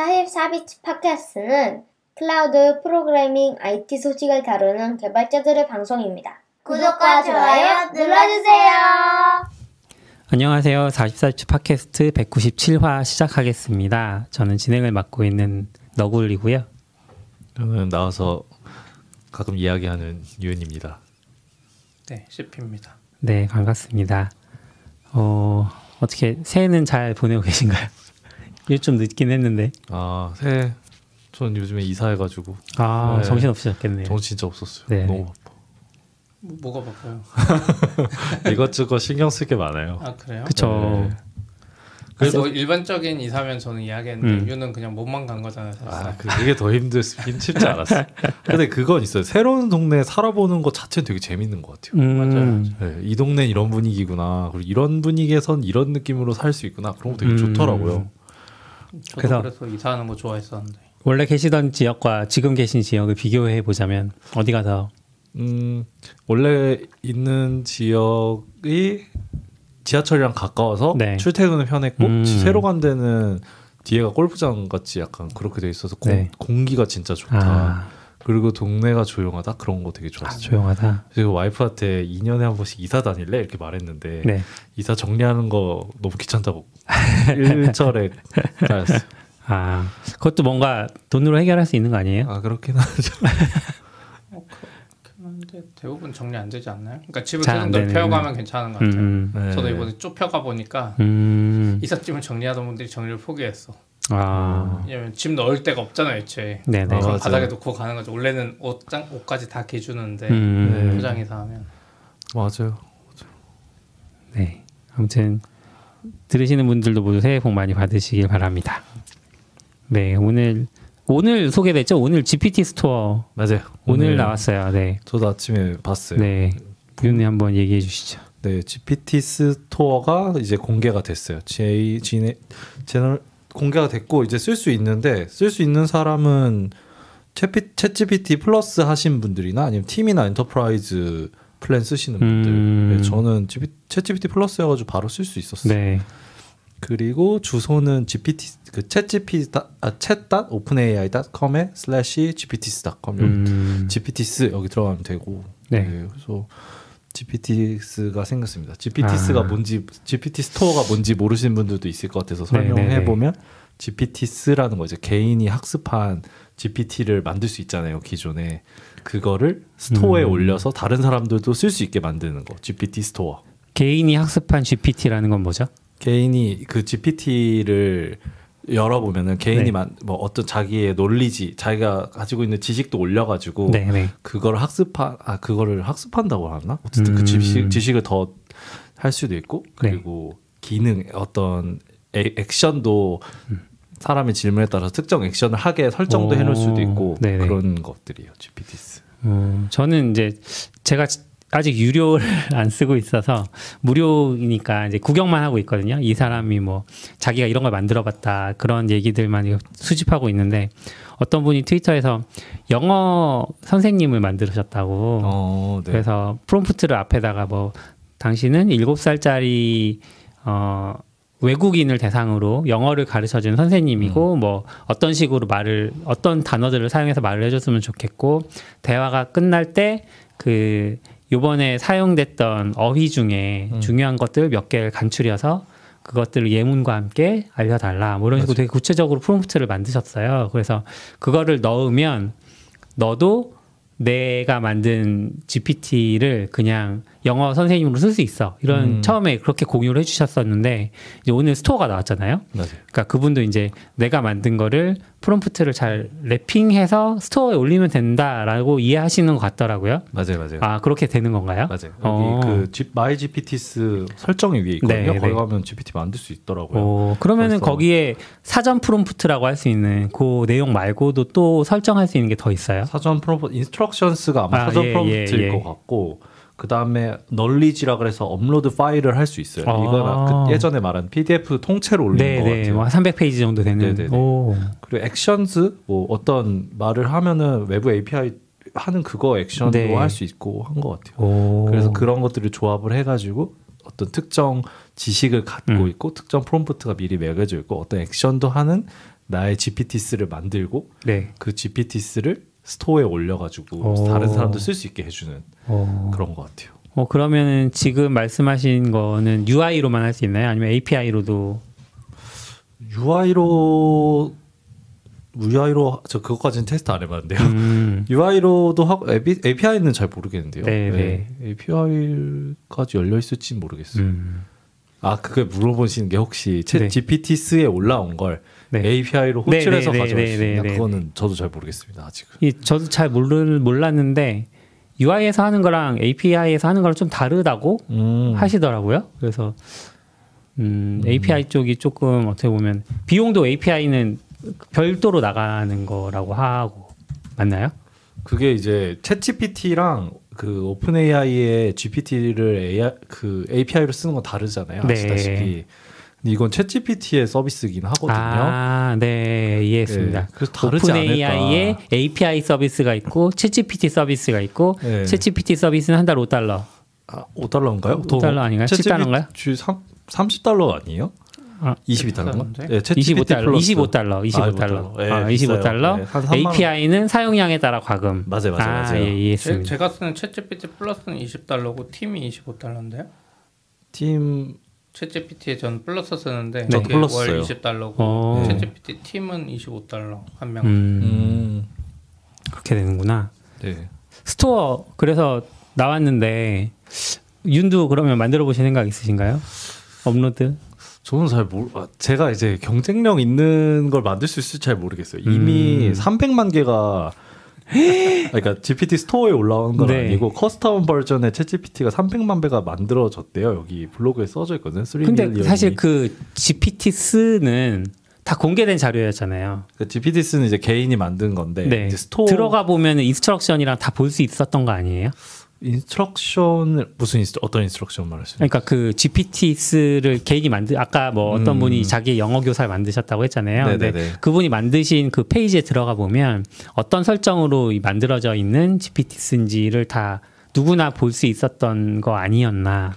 44비치 팟캐스트는 클라우드 프로그래밍 IT 소식을 다루는 개발자들의 방송입니다. 구독과 좋아요 눌러주세요. 안녕하세요. 44주 팟캐스트 197화 시작하겠습니다. 저는 진행을 맡고 있는 너굴이고요. 저는 나와서 가끔 이야기하는 유은입니다. 네, CP입니다. 네, 반갑습니다. 어, 어떻게 새해는 잘 보내고 계신가요? 일 좀 늦긴 했는데. 아, 새해 전 요즘에 이사해가지고 아, 네. 정신 없으셨겠네요. 정신 진짜 없었어요. 네. 너무 바빠. 뭐, 가 바빠요? 이것저것 신경 쓸 게 많아요. 아 그래요? 그쵸. 네. 그래서 뭐 일반적인 이사면 저는 이야기했는데 음. 유는 그냥 몸만 간 거잖아요. 사실. 아, 그- 그게 더 힘들 힘들지 않았어. 근데 그건 있어요. 새로운 동네 살아보는 것 자체는 되게 재밌는 것 같아요. 음, 네, 이 동네 는 이런 분위기구나. 그리고 이런 분위기에선 이런 느낌으로 살 수 있구나. 그런 거 되게 음. 좋더라고요. 저도 그래서- 그래서, 이사하는 거 좋아했었는데. 원래 계시던 지역과 지금 계신 지역을 비교해 보자면 어디가 더 음, 원래 있는 지역이 지하철이랑 가까워서 네. 출퇴근은 편했고 음. 새로 간 데는 뒤에가 골프장 같이 약간 그렇게 돼 있어서 공, 네. 공기가 진짜 좋다. 아, 그리고 동네가 조용하다 그런 거 되게 아, 좋았어요. 조용하다. 그리고 와이프한테 2년에 한 번씩 이사 다닐래 이렇게 말했는데 네. 이사 정리하는 거 너무 귀찮다고 일절에 가였어요. 아, 그것도 뭔가 돈으로 해결할 수 있는 거 아니에요? 아 그렇긴 하죠. 그런데 대부분 정리 안 되지 않나요? 그러니까 집을 계속. 넓혀가면 괜찮은 것 같아요. 음, 네. 저도 이번에 좁혀가 보니까 음, 이삿짐을 정리하던 분들이 정리를 포기했어. 아, 왜냐면 짐 넣을 데가 없잖아요, 애초에. 네네. 아, 맞아요. 바닥에 놓고 가는 거죠. 원래는 옷장 옷까지 다 개주는데 음, 네. 포장 이사하면 맞아요. 네. 아무튼 들으시는 분들도 모두 새해 복 많이 받으시길 바랍니다. 네, 오늘 오늘 소개됐죠? 오늘 GPT Store 맞아요. 오늘, 나왔어요. 네, 저도 아침에 봤어요. 네. 부윤이 한번 얘기해 주시죠. 네, GPT Store가 이제 공개가 됐어요. 제 채널 공개가 됐고 이제 쓸 수 있는데 쓸 수 있는 사람은 ChatGPT Plus 하신 분들이나 아니면 팀이나 Enterprise 플랜 쓰시는 분들. 음. 네, 저는 ChatGPT Plus여가지고 바로 쓸 수 있었어요. 네, 그리고 주소는 GPT 그 ChatGPT 아, chat.openai.com에 slash gpts.com 여기 음, GPTs 여기 들어가면 되고 네. 네. 그래서 GPTs가 생겼습니다. GPTs가 아. 뭔지 GPT Store가 뭔지 모르시는 분들도 있을 것 같아서 네, 네, 네. 설명해 보면 GPTs라는 거 이제 개인이 학습한 GPT를 만들 수 있잖아요 기존에 그거를 store에 음. 올려서 다른 사람들도 쓸 수 있게 만드는 거 GPT Store. 개인이 학습한 GPT라는 건 뭐죠? 개인이 그 GPT를 열어보면은 개인이 네. 만, 뭐 어떤 자기의 논리지 자기가 가지고 있는 지식도 올려가지고 네, 네. 그걸 학습한 아 그거를 학습한다고 하나 어쨌든 음. 그 지식 지식을 더 할 수도 있고 네. 그리고 기능 어떤 에- 액션도 사람의 질문에 따라서 특정 액션을 하게 설정도 오. 해놓을 수도 있고 네네. 그런 것들이에요 GPTs. 음, 저는 이제 제가 아직 유료를 안 쓰고 있어서 무료이니까 이제 구경만 하고 있거든요. 이 사람이 뭐 자기가 이런 걸 만들어봤다 그런 얘기들만 수집하고 있는데 어떤 분이 트위터에서 영어 선생님을 만들으셨다고. 어, 네. 그래서 프롬프트를 앞에다가 뭐 당신은 일곱 살짜리 어 외국인을 대상으로 영어를 가르쳐 준 선생님이고 뭐 어떤 식으로 말을 어떤 단어들을 사용해서 말을 해줬으면 좋겠고 대화가 끝날 때 그 요번에 사용됐던 어휘 중에 음. 중요한 것들 몇 개를 간추려서 그것들을 예문과 함께 알려달라 뭐 이런 식으로 되게 구체적으로 prompt를 만드셨어요. 그래서 그거를 넣으면 너도 내가 만든 GPT를 그냥 영어 선생님으로 쓸 수 있어. 이런 음. 처음에 그렇게 공유를 해주셨었는데 이제 오늘 store가 나왔잖아요. 맞아요. 그러니까 그분도 이제 내가 만든 거를 prompt를 잘 wrapping해서 store에 올리면 된다라고 이해하시는 것 같더라고요. 맞아요, 맞아요. 아 그렇게 되는 건가요? 맞아요. 여기 어. 그 G, My GPTs 설정이 위에 있거든요. 네, 거기 네. 가면 GPT 만들 수 있더라고요. 오, 그러면은. 거기에 사전 prompt라고 할 수 있는 그 내용 말고도 또 설정할 수 있는 게 더 있어요? 사전 prompt instructions가 아마 아, 사전 예, prompt일 예, 예. 것 같고 그 다음에 널리지라 그래서 upload file을 할 수 있어요. 아. 이거는 그 예전에 말한 PDF 통째로 올리는 것 네네, 같아요. 뭐 300페이지 정도 되는. 네네네. 오, 그리고 actions 뭐 어떤 말을 하면은 외부 API 하는 그거 액션도 네. 할수 있고 한 것 같아요. 오. 그래서 그런 것들을 조합을 해가지고 어떤 특정 지식을 갖고 음. 있고 특정 프롬프트가 미리 매겨져 있고 어떤 액션도 하는 나의 GPT스를 만들고 네. 그 GPT스를 스토어에 올려가지고 오. 다른 사람도 쓸 수 있게 해주는 어. 그런 것 같아요. 어 그러면은 지금 말씀하신 거는 UI로만 할 수 있나요? 아니면 API로도? UI로 UI로 저 그것까지는 테스트 안 해봤는데요. 음. UI로도 하고 API는 잘 모르겠는데요. 네, 네. API까지 열려 있을지 는 모르겠어요. 음. 아 그게 물어보시는 게 혹시 챗 네. GPT스에 올라온 걸 네. API로 네, 호출해서 네, 네, 가져올 네, 수 있냐 네, 네. 그거는 저도 잘 모르겠습니다 아직은. 이 저도 잘 모르, 몰랐는데 UI에서 하는 거랑 API에서 하는 거랑 좀 다르다고 음. 하시더라고요. 그래서 음, API 쪽이 조금 어떻게 보면 비용도 API는 별도로 나가는 거라고 하고 맞나요? 그게 이제 ChatGPT랑 그 OpenAI의 GPT를 AI, 그 API로 쓰는 건 다르잖아요. 네. 아시다시피. 이건 ChatGPT의 서비스긴 하거든요. 아, 네, 이해했습니다. 네, 그래서 다르지 오픈 않을까. API 서비스가 있고 ChatGPT 서비스가 있고 네. ChatGPT 서비스는 한 달 5달러. 아, 5달러인가요? 5달러 아닌가요? 10달러인가요? 30달러 아니에요? 아, 22달러인가? 비싼데? 네, 챗GPT 25달러, 플러스. 25달러, 25달러. 아, 예, 아, 비싸요. 25달러. 네, 한 3만 원. API는 사용량에 따라 과금. 맞아요, 맞아요, 아, 맞아요. 예, 제, 이해했습니다. 제 가 쓰는 챗GPT 플러스는 20달러고 팀이 25달러인데요. 팀 챗GPT에 전 플러스 쓰는데 저도 그게 플러스 월 써요. 20달러고 어. 챗GPT 팀은 25달러 한 명. 음, 음. 그렇게 되는구나. 네. Store 그래서 나왔는데 윤도 그러면 만들어 보실 생각 있으신가요? 업로드? 저는 잘 모르. 아, 제가 이제 경쟁력 있는 걸 만들 수 있을지 잘 모르겠어요. 이미 음. 300만 개가 그러니까 GPT Store에 올라온 건 네. 아니고 custom 버전의 ChatGPT가 300만 개가 만들어졌대요. 여기 블로그에 써져 있거든요. 3 근데 million이. 사실 그 GPT 쓰는 다 공개된 자료였잖아요. 그 GPT 쓰는 이제 개인이 만든 건데 네. 스토어 들어가 보면 instruction이랑 다 볼 수 있었던 거 아니에요? instruction을 무슨 inst, 어떤 instruction 말하시는? 그러니까 그 GPTs를 개인이 만드 아까 뭐 어떤 음. 분이 자기 영어 교사를 만드셨다고 했잖아요. 근데 네네네. 그분이 만드신 그 페이지에 들어가 보면 어떤 설정으로 이 만들어져 있는 GPTs인지를 다 누구나 볼 수 있었던 거 아니었나.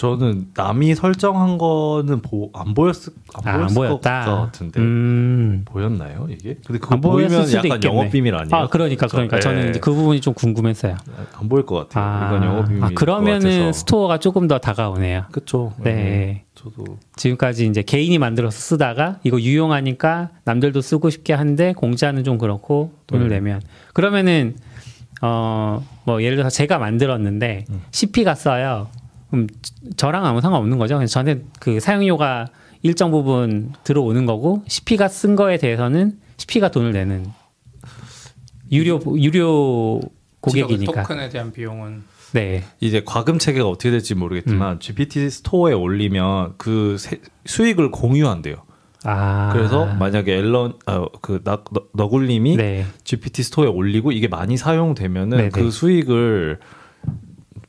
저는 남이 설정한 거는 보, 안 보였을 안 아, 안 보였다. 같은데 음. 보였나요 이게? 근데 그거 보이면 약간 있겠네. 영업 비밀 아니에요? 아, 그러니까 그러니까 저- 저는 예. 이제 그 부분이 좀 궁금했어요. 안 보일 것 같아요. 이건 영업 비밀. 아, 그러면은 스토어가 조금 더 다가오네요. 그렇죠. 네. 저도 지금까지 이제 개인이 만들어서 쓰다가 이거 유용하니까 남들도 쓰고 싶게 한데 공짜는 좀 그렇고 돈을 네. 내면 그러면은 어 뭐 예를 들어서 제가 만들었는데 음. CP가 써요. 그럼 저랑 아무 상관없는 거죠. 그래서 저한테 그 사용료가 일정 부분 들어오는 거고 CP가 쓴 거에 대해서는 CP가 돈을 내는 유료 유료 고객이니까. 토큰에 대한 비용은 네. 이제 과금 체계가 어떻게 될지 모르겠지만 음. GPT 스토어에 올리면 그 세- 수익을 공유한대요. 아. 그래서 만약에 앨런 어, 그 너, 너굴님이 네. GPT 스토어에 올리고 이게 많이 사용되면은 네네. 그 수익을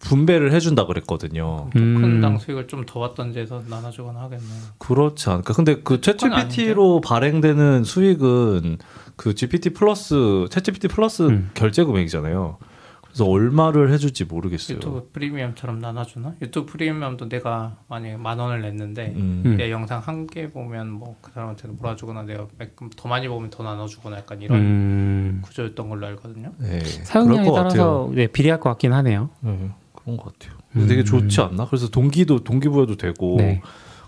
분배를 해준다 그랬거든요. 토큰당 음. 수익을 좀 더 왔던지 해서 나눠주거나 하겠네요. 그렇지 않을까? 근데 그 챗GPT로 발행되는 수익은 그 GPT 플러스 챗GPT 플러스 음. 결제 금액이잖아요. 그래서 얼마를 해줄지 모르겠어요. 유튜브 프리미엄처럼 나눠주나? 유튜브 프리미엄도 내가 만약에 만 원을 냈는데 음. 음. 내 영상 한 개 보면 뭐 그 사람한테 몰아주거나 내가 더 많이 보면 더 나눠주거나 약간 이런 음. 구조였던 걸로 알거든요. 네, 사용량에 따라서. 네, 비례할 것 같긴 하네요. 네, 그런 것 같아요. 근데 되게 좋지 않나? 그래서 동기도 동기부여도 되고 음. 네.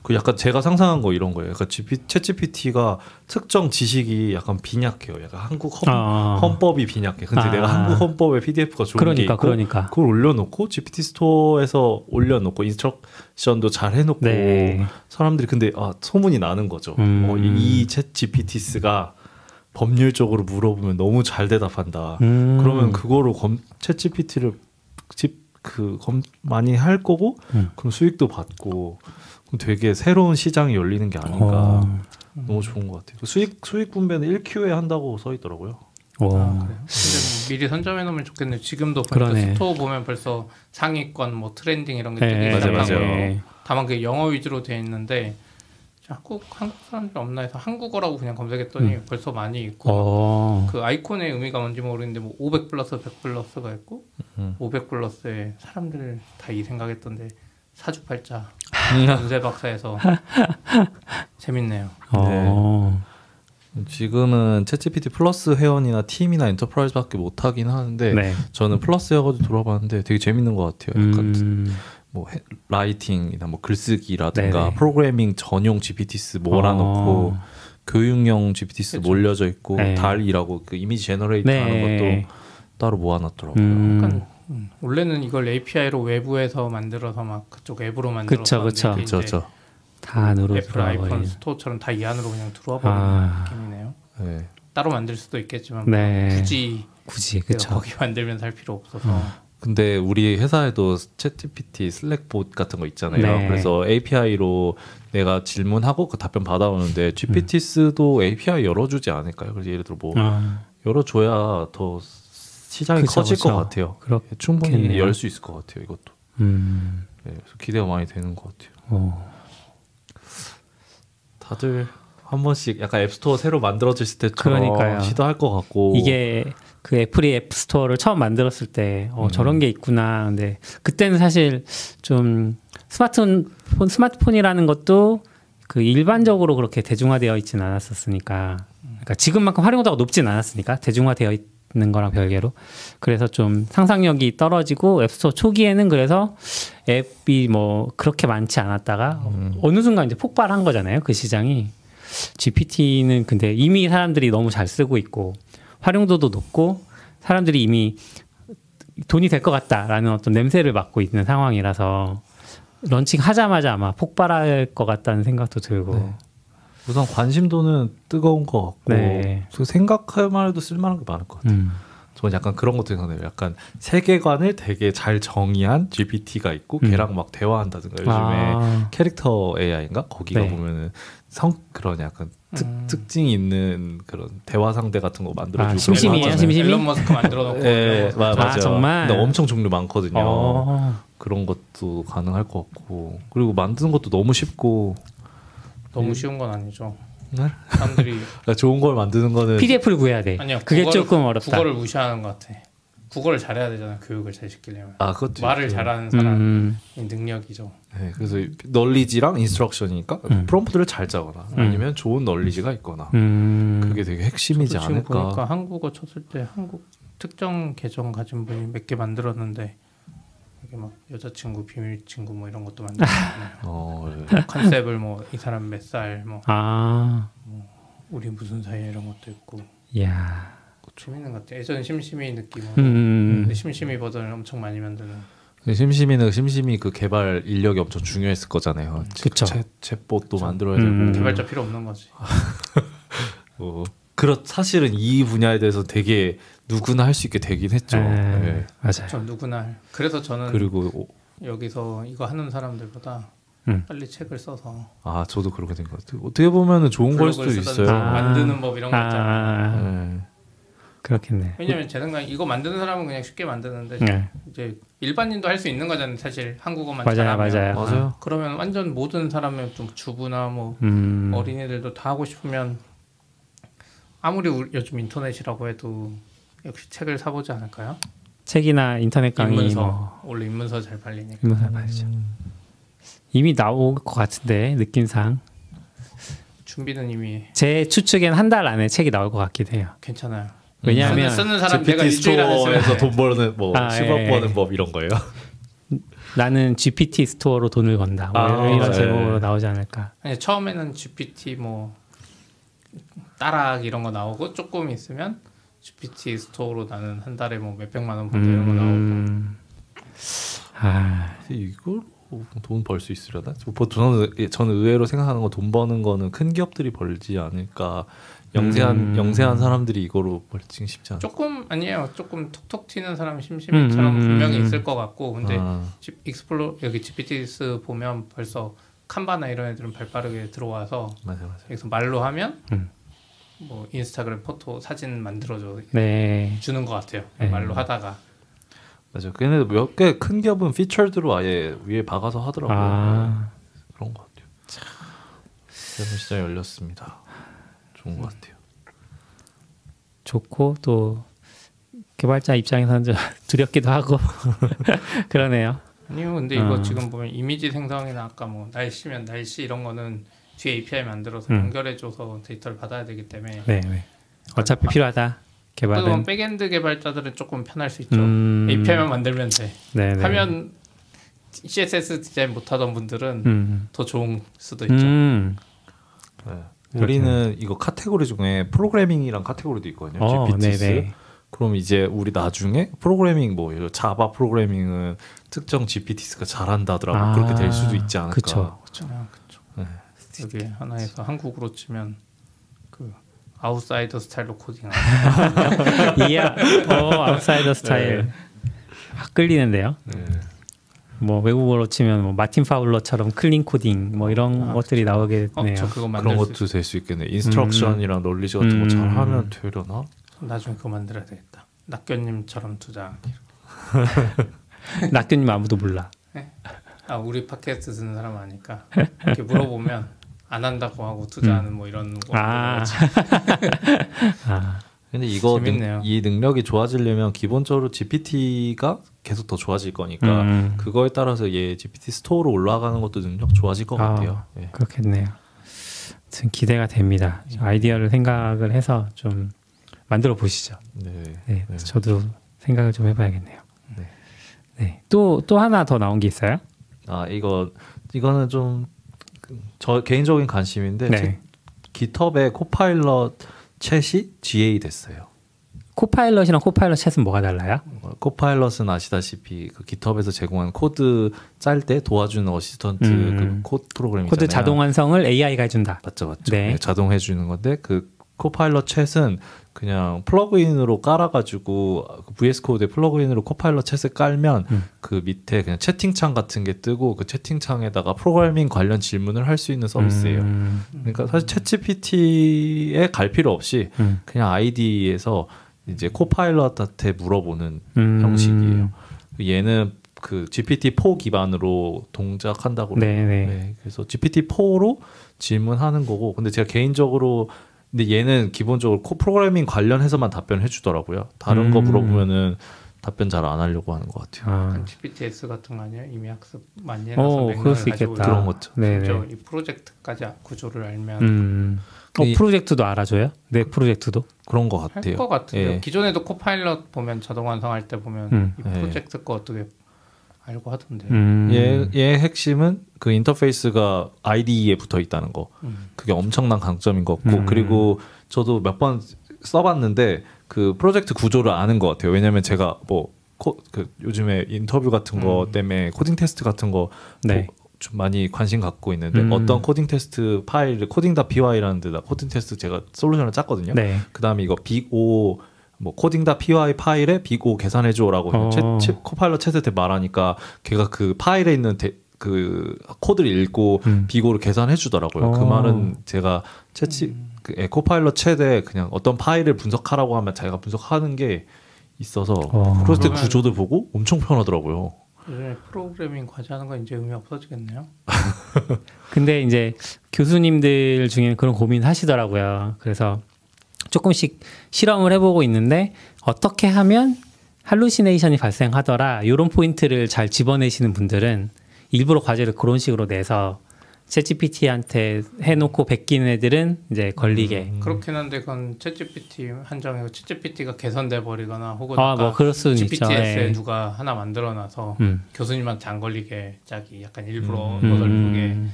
그 약간 제가 상상한 거 이런 거예요. 약간 GP, 챗GPT가 특정 지식이 약간 빈약해요. 약간 한국 헌, 아. 헌법이 빈약해. 근데 아. 내가 한국 헌법의 PDF가 좋은 게 그러니까 있고 그러니까. 그걸 올려놓고 GPT 스토어에서 올려놓고 instruction도 잘 해놓고 네. 사람들이 근데 아 소문이 나는 거죠. 음. 어, 이 챗GPTs가 법률적으로 물어보면 너무 잘 대답한다. 음. 그러면 그거로 검, 챗 GPT를 집 그 검 많이 할 거고 음. 그럼 수익도 받고 그럼 되게 새로운 시장이 열리는 게 아닌가. 어. 너무 좋은 것 같아요. 그 수익 수익 분배는 1Q에 한다고 써 있더라고요. 오. 아, 그래요? 근데 뭐 미리 선점해 놓으면 좋겠네요. 지금도 그러네. 스토어 보면 벌써 상위권 뭐 trending 이런 게 네, 맞아요, 시작하고 맞아요. 다만 그게 영어 위주로 돼 있는데 한국 한국 사람들 없나 해서 한국어라고 그냥 검색했더니 벌써 많이 있고 어. 그 아이콘의 의미가 뭔지 모르겠는데 뭐 500 플러스 100 플러스가 있고 음. 500 플러스에 사람들 다 이 생각했던데 사주팔자 음. 연세 박사에서 재밌네요. 어. 지금은 챗GPT 플러스 회원이나 팀이나 Enterprise밖에 못 하긴 하는데 네. 저는 플러스 해가지고 들어봤는데 되게 재밌는 것 같아요. 약간 음, 뭐 해- writing이나 뭐 글쓰기라든가 네네. 프로그래밍 전용 GPTs 몰아놓고 어, 교육용 GPTs 그쵸. 몰려져 있고 네. DALL-E라고 그 이미지 generate 하는 네. 것도 따로 모아놨더라고요. 음, 약간 음, 원래는 이걸 API로 외부에서 만들어서 막 그쪽 앱으로 만들어서 그쵸, 그쵸. 그렇죠, 그렇죠. 다 안으로 애플 아이폰 들어와버리는. 스토어처럼 다 이 안으로 그냥 들어와 버리는 아. 느낌이네요. 네. 따로 만들 수도 있겠지만 네. 굳이 굳이 그쵸. 거기 만들면서 할 필요 없어서 어. 근데 우리 회사에도 챗GPT 슬랙봇 같은 거 있잖아요. 네. 그래서 API로 내가 질문하고 그 답변 받아오는데 GPT스도 API 열어주지 않을까요? 그래서 예를 들어 뭐 어, 열어줘야 더 시장이 그쵸, 커질 그쵸. 것 같아요. 그렇겠네요. 충분히 열 수 있을 것 같아요. 이것도. 음, 네, 그래서 기대가 많이 되는 것 같아요. 어. 다들 한 번씩 약간 앱스토어 새로 만들어졌을 때처럼 그러니까요. 시도할 것 같고 이게 그 애플이 앱 스토어를 처음 만들었을 때 어, 음. 저런 게 있구나. 근데 그때는 사실 좀 스마트폰 스마트폰이라는 것도 그 일반적으로 그렇게 대중화되어 있지는 않았었으니까. 그러니까 지금만큼 활용도가 높진 않았으니까 대중화되어 있는 거랑 별개로. 그래서 좀 상상력이 떨어지고 앱스토어 초기에는 그래서 앱이 뭐 그렇게 많지 않았다가 음. 어느 순간 이제 폭발한 거잖아요. 그 시장이. GPT는 근데 이미 사람들이 너무 잘 쓰고 있고 활용도도 높고 사람들이 이미 돈이 될 것 같다라는 어떤 냄새를 맡고 있는 상황이라서 런칭 하자마자 아마 폭발할 것 같다는 생각도 들고 네. 우선 관심도는 뜨거운 것 같고 네. 그 생각할만 해도 쓸만한 게 많을 것 같아요. 음. 저는 약간 그런 것도 생각해요. 약간 세계관을 되게 잘 정의한 GPT가 있고 음. 걔랑 막 대화한다든가 요즘에 아, 캐릭터 AI인가 거기가 네. 보면은 성 그런 약간 특, 음. 특징이 있는 그런 대화 상대 같은 거 만들어 주고 아, 심심이에요? 심심이? 일론 머스크 만들어 놓고 예, 마, 아, 맞아. 정말? 근데 엄청 종류 많거든요. 어, 그런 것도 가능할 것 같고 그리고 만드는 것도 너무 쉽고 너무 쉬운 건 아니죠. 네? 사람들이 좋은 걸 만드는 거는 PDF를 구해야 돼. 아니요 그게 국어를- 조금 어렵다. 국어를 무시하는 것 같아. 국어를 잘해야 되잖아 교육을 잘 시키려면 아 그것도 말을 있죠. 잘하는 사람이 음, 능력이죠. 네, 그래서 널리지랑 인스트럭션이니까 음. 프롬프트를 잘 짜거나 음. 아니면 좋은 널리지가 있거나 음, 그게 되게 핵심이지 저도 지금 않을까. 보니까 한국어 쳤을 때 한국 특정 계정 가진 분이 몇 개 만들었는데 이게 막 여자친구 비밀 친구 뭐 이런 것도 만들었잖아요. 어, 네. 컨셉을 뭐 이 사람 몇 살 뭐 아, 우리 무슨 사이 이런 것도 있고 야, 재밌는 것 같아. 예전 심심이 느낌으로 음, 근데 심심이 버전을 엄청 많이 만드는 그 심심이는 심심이 그 개발 인력이 엄청 중요했을 거잖아요. 그쵸. 챗 챗봇도 그쵸. 만들어야 음. 되고. 개발자 필요 없는 거지. 어, 그렇 사실은 이 분야에 대해서 되게 누구나 할 수 있게 되긴 했죠. 네, 네. 맞아요. 저 누구나 할. 그래서 저는 그리고 오- 여기서 이거 하는 사람들보다 음. 빨리 책을 써서 아 저도 그렇게 된 것 같아요. 어떻게 보면은 좋은 걸 수도 있어요. 아. 만드는 법 이런 거 있잖아요. 아, 네. 그렇겠네. 왜냐면 제 생각에 이거 만드는 사람은 그냥 쉽게 만드는데 네, 이제 일반인도 할 수 있는 거잖아요. 사실 한국어만 맞아요, 잘하면. 맞아요. 맞아요. 그러면 완전 모든 사람의 좀 주부나 뭐 음, 어린이들도 다 하고 싶으면 아무리 우- 요즘 인터넷이라고 해도 역시 책을 사보지 않을까요? 책이나 인터넷 강의 인문서 뭐 원래 인문서 잘 팔리니까 인문서 말이죠. 이미 나올 것 같은데 느낌상 준비는 이미 제 추측엔 한 달 안에 책이 나올 것 같기도 해요. 괜찮아요. 왜냐하면 쓰는, 쓰는 사람 내가 GPT 스토어에서 돈 버는 뭐 아, 10억 예, 버는 예. 법 이런 거예요. 나는 GPT 스토어로 돈을 번다. 뭐 아, 이런 네. 제목으로 나오지 않을까. 아니 처음에는 GPT 뭐 딸깍 이런 거 나오고 조금 있으면 GPT 스토어로 나는 한 달에 뭐 몇백만 원 번다 이런 거 나오고 음, 아, 이걸 돈 벌 수 있으려나? 보통 저는 예, 저는 의외로 생각하는 거 돈 버는 거는 큰 기업들이 벌지 않을까. 영세한 음. 영세한 사람들이 이거로 벌지 쉽지 않아. 조금 아니에요. 조금 톡톡 튀는 사람 심심이처럼 음, 음, 분명히 음. 있을 것 같고 근데 아, 지- explore 여기 GPTs 보면 벌써 Canva나 이런 애들은 발빠르게 들어와서 맞아 맞아. 여기서 말로 하면 음. 뭐 인스타그램 photo 사진 만들어줘 네. 주는 것 같아요. 네. 말로 하다가 맞아. 걔네 몇 개 큰 기업은 피처드로 아예 위에 박아서 하더라고 요. 아, 그런 것 같아요. 새로운 시장이 열렸습니다. 좋은 것 같아요. 좋고 또 개발자 입장에서는 좀 두렵기도 하고 그러네요. 아니요. 근데 이거 어. 지금 보면 이미지 생성이나 아까 뭐 날씨면 날씨 이런 거는 뒤에 API 만들어서 음. 연결해줘서 데이터를 받아야 되기 때문에 네, 네. 어차피 필요하다. 그러면 개발은. backend 개발자들은 조금 편할 수 있죠. 음, API만 만들면 돼. 네, 네. 하면 CSS 디자인 못하던 분들은 음. 더 좋은 수도 있죠. 음. 네. 우리는 이거 카테고리 중에 프로그래밍이랑 카테고리도 있거든요. 어, GPTs. 네네. 그럼 이제 우리 나중에 프로그래밍 뭐 자바 프로그래밍은 특정 GPTs가 잘한다더라고 아, 그렇게 될 수도 있지 않을까. 그쵸. 그렇죠. 그렇죠. 네. 여기 하나에서 한국으로 치면 그 아웃사이더 스타일로 코딩. 이야, 어, 아웃사이더 스타일. 확 끌리는데요. 네. 뭐 외국어로 치면 뭐 마틴 파울러처럼 clean 코딩 뭐 이런 아, 것들이 나오게 어, 그런 수 것도 될 수 있겠네. instruction이랑 knowledge 같은 음. 거 잘하면 되려나? 있어. 나중에 그거 만들어야 되겠다. 낙견님처럼 투자. 낙교님 아무도 몰라. 아 우리 팟캐스트 듣는 사람 아니까 이렇게 물어보면 안 한다고 하고 투자하는 뭐 이런 거. 아. 아, 근데 이거 능. 이 능력이 좋아지려면 기본적으로 GPT가 계속 더 좋아질 거니까 음. 그거에 따라서 얘 GPT 스토어로 올라가는 것도 능력 좋아질 것 아. 같아요. 예. 그렇겠네요. 아무튼 기대가 됩니다. 아이디어를 생각을 해서 좀 만들어 보시죠. 네. 네, 네. 저도 생각을 좀 해봐야겠네요. 네. 네, 또또 하나 더 나온 게 있어요? 아 이거 이거는 좀 저 개인적인 관심인데 네, 제 깃허브에 코파일럿 챗이 GA 됐어요. Copilot이랑 Copilot Chat은 뭐가 달라요? 어, Copilot은 아시다시피 그 GitHub에서 제공한 코드 짤 때 도와주는 assistant 음. 그 코드 프로그램이잖아요. 코드 자동 완성을 AI가 해준다. 맞죠, 맞죠. 네. 네, 자동 해주는 건데 그 Copilot Chat은 그냥 plugin으로 깔아가지고 그 VS 코드에 플러그인으로 코파일럿 챗을 깔면 음. 그 밑에 그냥 채팅창 같은 게 뜨고 그 채팅창에다가 프로그래밍 관련 질문을 할 수 있는 서비스예요. 음, 그러니까 사실 ChatGPT에 갈 필요 없이 음, 그냥 IDE에서 이제 Copilot한테 물어보는 음. 형식이에요. 얘는 그 GPT-4 기반으로 동작한다고 그래요. 네네. 네, 그래서 GPT-4로 질문하는 거고, 근데 제가 개인적으로 근데 얘는 기본적으로 코 프로그래밍 관련해서만 답변해 주더라고요. 다른 거 음. 물어보면은 답변 잘 안 하려고 하는 것 같아요. 아, GPTS 같은 거 아니에요? 이미 학습 많이 해놔서 오, 맥락을 그럴 수 가지고 있겠다. 그런 것죠. 네네. 이 프로젝트까지 구조를 알면 음. 어, 이- 프로젝트도 알아줘요? 네, 프로젝트도? 그런 것할 같아요. 것 같은데요. 예. 기존에도 코파일럿 보면 자동 완성할 때 보면 음. 이 예. 프로젝트 거 어떻게 알고 하던데. 음. 얘, 얘 핵심은 그 인터페이스가 IDE에 붙어 있다는 거. 음. 그게 엄청난 강점인 것 같고, 음. 그리고 저도 몇 번 써봤는데 그 프로젝트 구조를 아는 것 같아요. 왜냐면 제가 뭐 코, 그 요즘에 인터뷰 같은 거 음. 때문에 코딩 테스트 같은 거 네. 뭐좀 많이 관심 갖고 있는데 음. 어떤 코딩 테스트 파일을 coding.py라는 데다 코딩 테스트 제가 솔루션을 짰거든요. 네. 그다음에 이거 Big O 뭐 coding.py 파일에 Big O 계산해 줘라고 어. 챗, 챗 코파일럿 챗한테 말하니까 걔가 그 파일에 있는 데, 그 코드를 읽고 음. Big O를 계산해 주더라고요. 그 어. 말은 제가 채치 음. 그 예, 코파일럿 챗에 그냥 어떤 파일을 분석하라고 하면 자기가 분석하는 게 있어서 어. 그랬을 때 그러면- 구조들 보고 엄청 편하더라고요. 요즘에 프로그래밍 과제하는 건 이제 의미 없어지겠네요. 근데 이제 교수님들 중에는 그런 고민 하시더라고요. 그래서 조금씩 실험을 해보고 있는데 어떻게 하면 할루시네이션이 발생하더라. 이런 포인트를 잘 집어내시는 분들은 일부러 과제를 그런 식으로 내서 챗GPT한테 해놓고 베끼는 애들은 이제 걸리게. 음. 그렇긴 한데 그건 챗GPT 한정이고 챗GPT가 개선돼 버리거나 혹은 아, 뭐 그럴 수는 있죠. GPTS에 예. 누가 하나 만들어놔서 음. 교수님한테 안 걸리게 짝이 약간 일부러 음. 어설프게 음.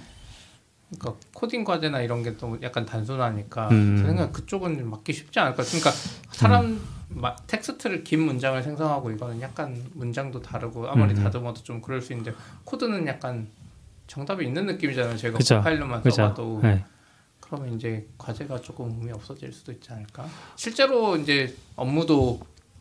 그러니까 코딩 과제나 이런 게 또 약간 단순하니까 음. 제 생각 그쪽은 맞기 쉽지 않을까. 그러니까 사람 마, 텍스트를 긴 문장을 생성하고 이거는 약간 문장도 다르고 아무리 음. 다듬어도 좀 그럴 수 있는데 코드는 약간 정답이 있는 느낌이잖아요. 제가 그죠. 파일로만 그죠. 써봐도 네. 그러면 이제 과제가 조금 의미 없어질 수도 있지 않을까? 실제로 이제 업무도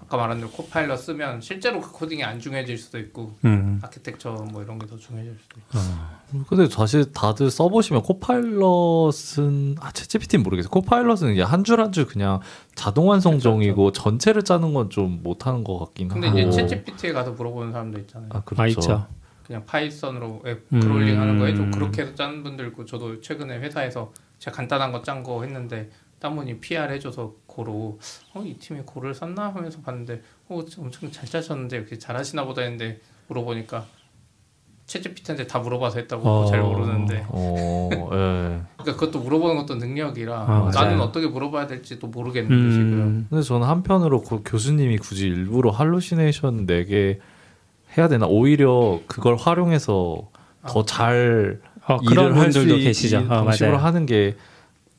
아까 말한 대로 Copilot 쓰면 실제로 그 코딩이 안 중요해질 수도 있고 음. 아키텍처 뭐 이런 게 더 중요해질 수도 있고. 근데 사실 다들 써보시면 Copilot은 아 ChatGPT는 모르겠어요. Copilot은 그냥 한줄 한 줄 그냥 자동 완성 정도이고 전체를 짜는 건 좀 못하는 것 같긴 근데 하고. 이제 ChatGPT에 가서 물어보는 사람도 있잖아요. 아 그렇죠. 아. 그냥 Python으로 앱 음. crawling 하는 거에 좀 그렇게 해서 짜는 분들 있고 저도 최근에 회사에서 제가 간단한 거 짠 거 했는데 딴 분이 PR 해줘서 Go로 어 이 팀이 Go를 썼나 하면서 봤는데 어 엄청 잘 짜셨는데 역시 잘하시나 보다 했는데 물어보니까 챗GPT한테 다 물어봐서 했다고 어. 잘 모르는데 어, 예. 그러니까 그것도 물어보는 것도 능력이라 아. 나는 어떻게 물어봐야 될지도 모르겠는데 지금 음, 근데 저는 한편으로 그 교수님이 굳이 일부러 할루시네이션 내게 해야 되나? 오히려 그걸 활용해서 더잘 어, 일을 할수 분들도 있는 계시죠. 어, 방식으로 맞아요. 하는 게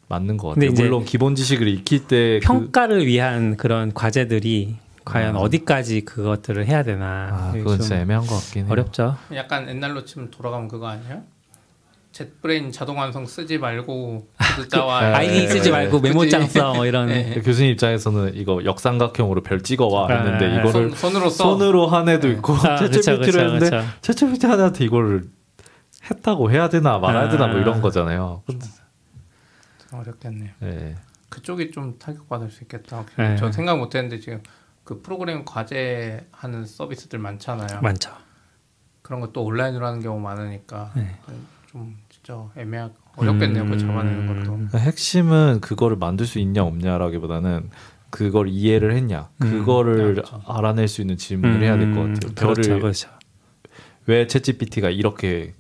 맞는 것 근데 같아요. 물론 기본 지식을 익힐 때 그, 평가를 위한 그런 과제들이 과연 아. 어디까지 그것들을 해야 되나 아, 그건 좀 진짜 애매한 것 같긴 해요. 어렵죠. 약간 옛날로 치면 돌아가면 그거 아니에요? JetBrains 자동 완성 쓰지 말고 글자와 네. IDE 쓰지 말고? 메모장 써 뭐 이런 네. 교수님 입장에서는 이거 역삼각형으로 별 찍어와 했는데 아, 이거를 손, 손으로 써. 손으로 한 애도 있고 아, ChatGPT를 했는데. ChatGPT 하나한테 이거를 했다고 해야 되나 말아야 되나 뭐 아. 이런 거잖아요. 어렵겠네요. 네. 그쪽이 좀 타격받을 수 있겠다. 네. 저 생각 못했는데 지금 그 프로그램 과제 하는 서비스들 많잖아요. 많죠. 그런 것도 온라인으로 하는 경우 많으니까 네. 좀 진짜 애매하 어렵겠네요. 그거 잡아내는 것도. 음. 핵심은 그거를 만들 수 있냐 없냐라기보다는 그걸 이해를 했냐 음. 그거를 그렇죠. 알아낼 수 있는 질문을 해야 될것 음, 같아요. 그렇죠, 별을 그렇죠. 왜 챗GPT가 이렇게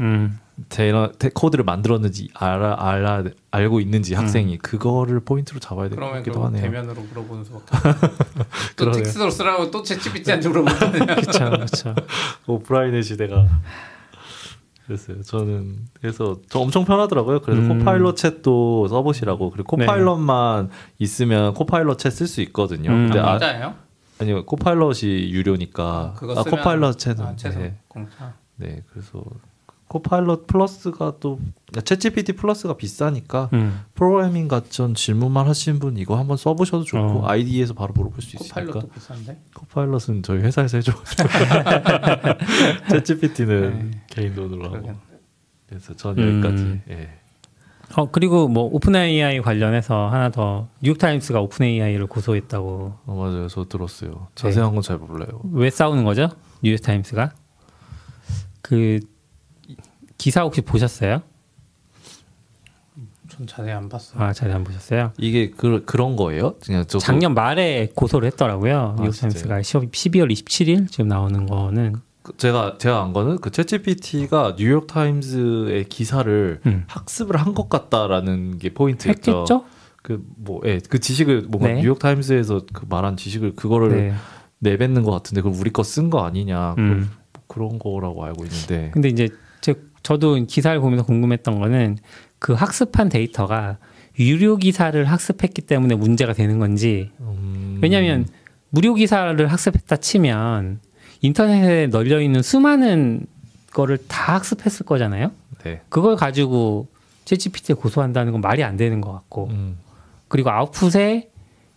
음, 테, 테, 코드를 만들었는지 알아, 알아 알고 있는지 학생이 그거를 포인트로 잡아야 될 것 같기도 하네요. 대면으로 물어보는 수밖에. 또. 텍스트로 쓰라고 또 ChatGPT한테 물어보거든요. 그렇죠, 그렇죠. 오프라인의 시대가 그랬어요. 저는 그래서 저 엄청 편하더라고요. 그래서 음. Copilot Chat도 써보시라고. 그리고 네. Copilot만 있으면 Copilot Chat 쓸 수 있거든요. 음. 근데 아, 공짜예요? 아니요 Copilot이 유료니까 그거 아, 쓰면 코파일럿 챗은 아, 네. 공짜. 네, 그래서 코파일럿 플러스가 또 챗GPT 플러스가 비싸니까 음. 프로그래밍 같은 질문만 하신 분 이거 한번 써보셔도 좋고 어. IDE에서 바로 물어볼 수 있으니까 Copilot도 비싼데? Copilot은 저희 회사에서 해줘. ChatGPT는 네. 개인 돈으로 하고. 그래서 전 음. 여기까지. 예. 어 그리고 뭐 OpenAI 관련해서 하나 더 뉴욕 타임스가 OpenAI를 고소했다고 어, 맞아요. 저 들었어요. 자세한 건 잘 몰라요. 왜 싸우는 거죠? 뉴욕 타임스가 그 기사 혹시 보셨어요? 전 자세히 안 봤어요. 아 잘 안 보셨어요? 이게 그, 그런 거예요? 그냥 저 작년 말에 고소를 했더라고요. 아, 뉴욕 타임스가 12월 27일 지금 나오는 거는 그, 제가 제가 안 거는 그 ChatGPT가 뉴욕 타임즈의 기사를 음. 학습을 한 것 같다라는 게 포인트였죠. 했겠죠? 그 뭐 예, 그 지식을 뭔가 네. 뉴욕 타임즈에서 그 말한 지식을 그거를 네. 내뱉는 것 같은데 그걸 우리 거 쓴 거 아니냐 음. 그런 거라고 알고 있는데 근데 이제 제, 저도 기사를 보면서 궁금했던 거는 그 학습한 데이터가 유료 기사를 학습했기 때문에 문제가 되는 건지 음, 왜냐하면 무료 기사를 학습했다 치면 인터넷에 널려 있는 수많은 거를 다 학습했을 거잖아요. 네. 그걸 가지고 챗GPT에 고소한다는 건 말이 안 되는 것 같고 음. 그리고 아웃풋에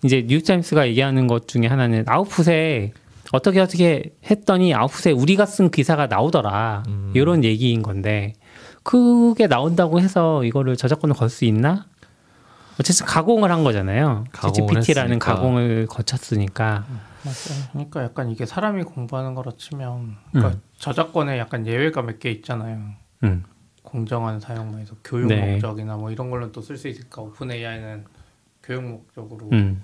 이제 뉴욕타임스가 얘기하는 것 중에 하나는 아웃풋에 어떻게 어떻게 했더니 아웃풋에 우리가 쓴 기사가 나오더라 음. 이런 얘기인 건데 그게 나온다고 해서 이거를 저작권을 걸 수 있나? 어쨌든 가공을 한 거잖아요. 가공을 GPT라는. 가공을 거쳤으니까. 맞아요. 그러니까 약간 이게 사람이 공부하는 거라 치면 그러니까 저작권에 약간 예외가 몇 개 있잖아요. 음. 공정한 사용에서 교육 네. 목적이나 뭐 이런 걸로 또 쓸 수 있으니까 오픈 AI는 교육 목적으로 음.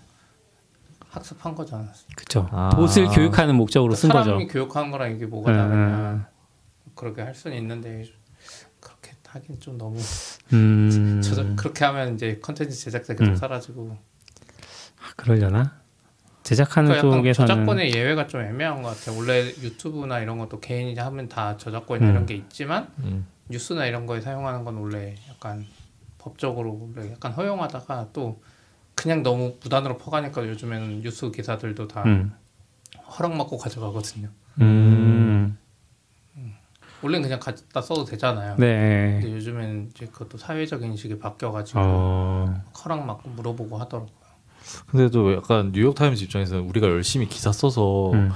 학습한 거잖아. 그렇죠. 아. 봇을 교육하는 목적으로 쓴 거죠. 사람이 교육하는 거랑 이게 뭐가 음. 다르냐. 그렇게 할 수는 있는데 그렇게 하긴 좀 너무 음. 저작- 그렇게 하면 이제 컨텐츠 제작자 계속 음. 사라지고 아, 그러려나? 제작하는 그러니까 쪽에서는 저작권의 예외가 좀 애매한 것 같아요. 원래 유튜브나 이런 것도 개인이 하면 다 저작권 음. 이런 게 있지만 음. 뉴스나 이런 거에 사용하는 건 원래 약간 법적으로 원래 약간 허용하다가 또 그냥 너무 무단으로 퍼가니까 요즘에는 뉴스 기사들도 다 음. 허락받고 가져가거든요. 음. 원래는 그냥 갖다 써도 되잖아요. 네. 근데 요즘에는 이제 그것도 사회적 인식이 바뀌어가지고 어. 허락받고 물어보고 하더라고요. 근데도 약간 뉴욕 타임즈 입장에서는 우리가 열심히 기사 써서 음.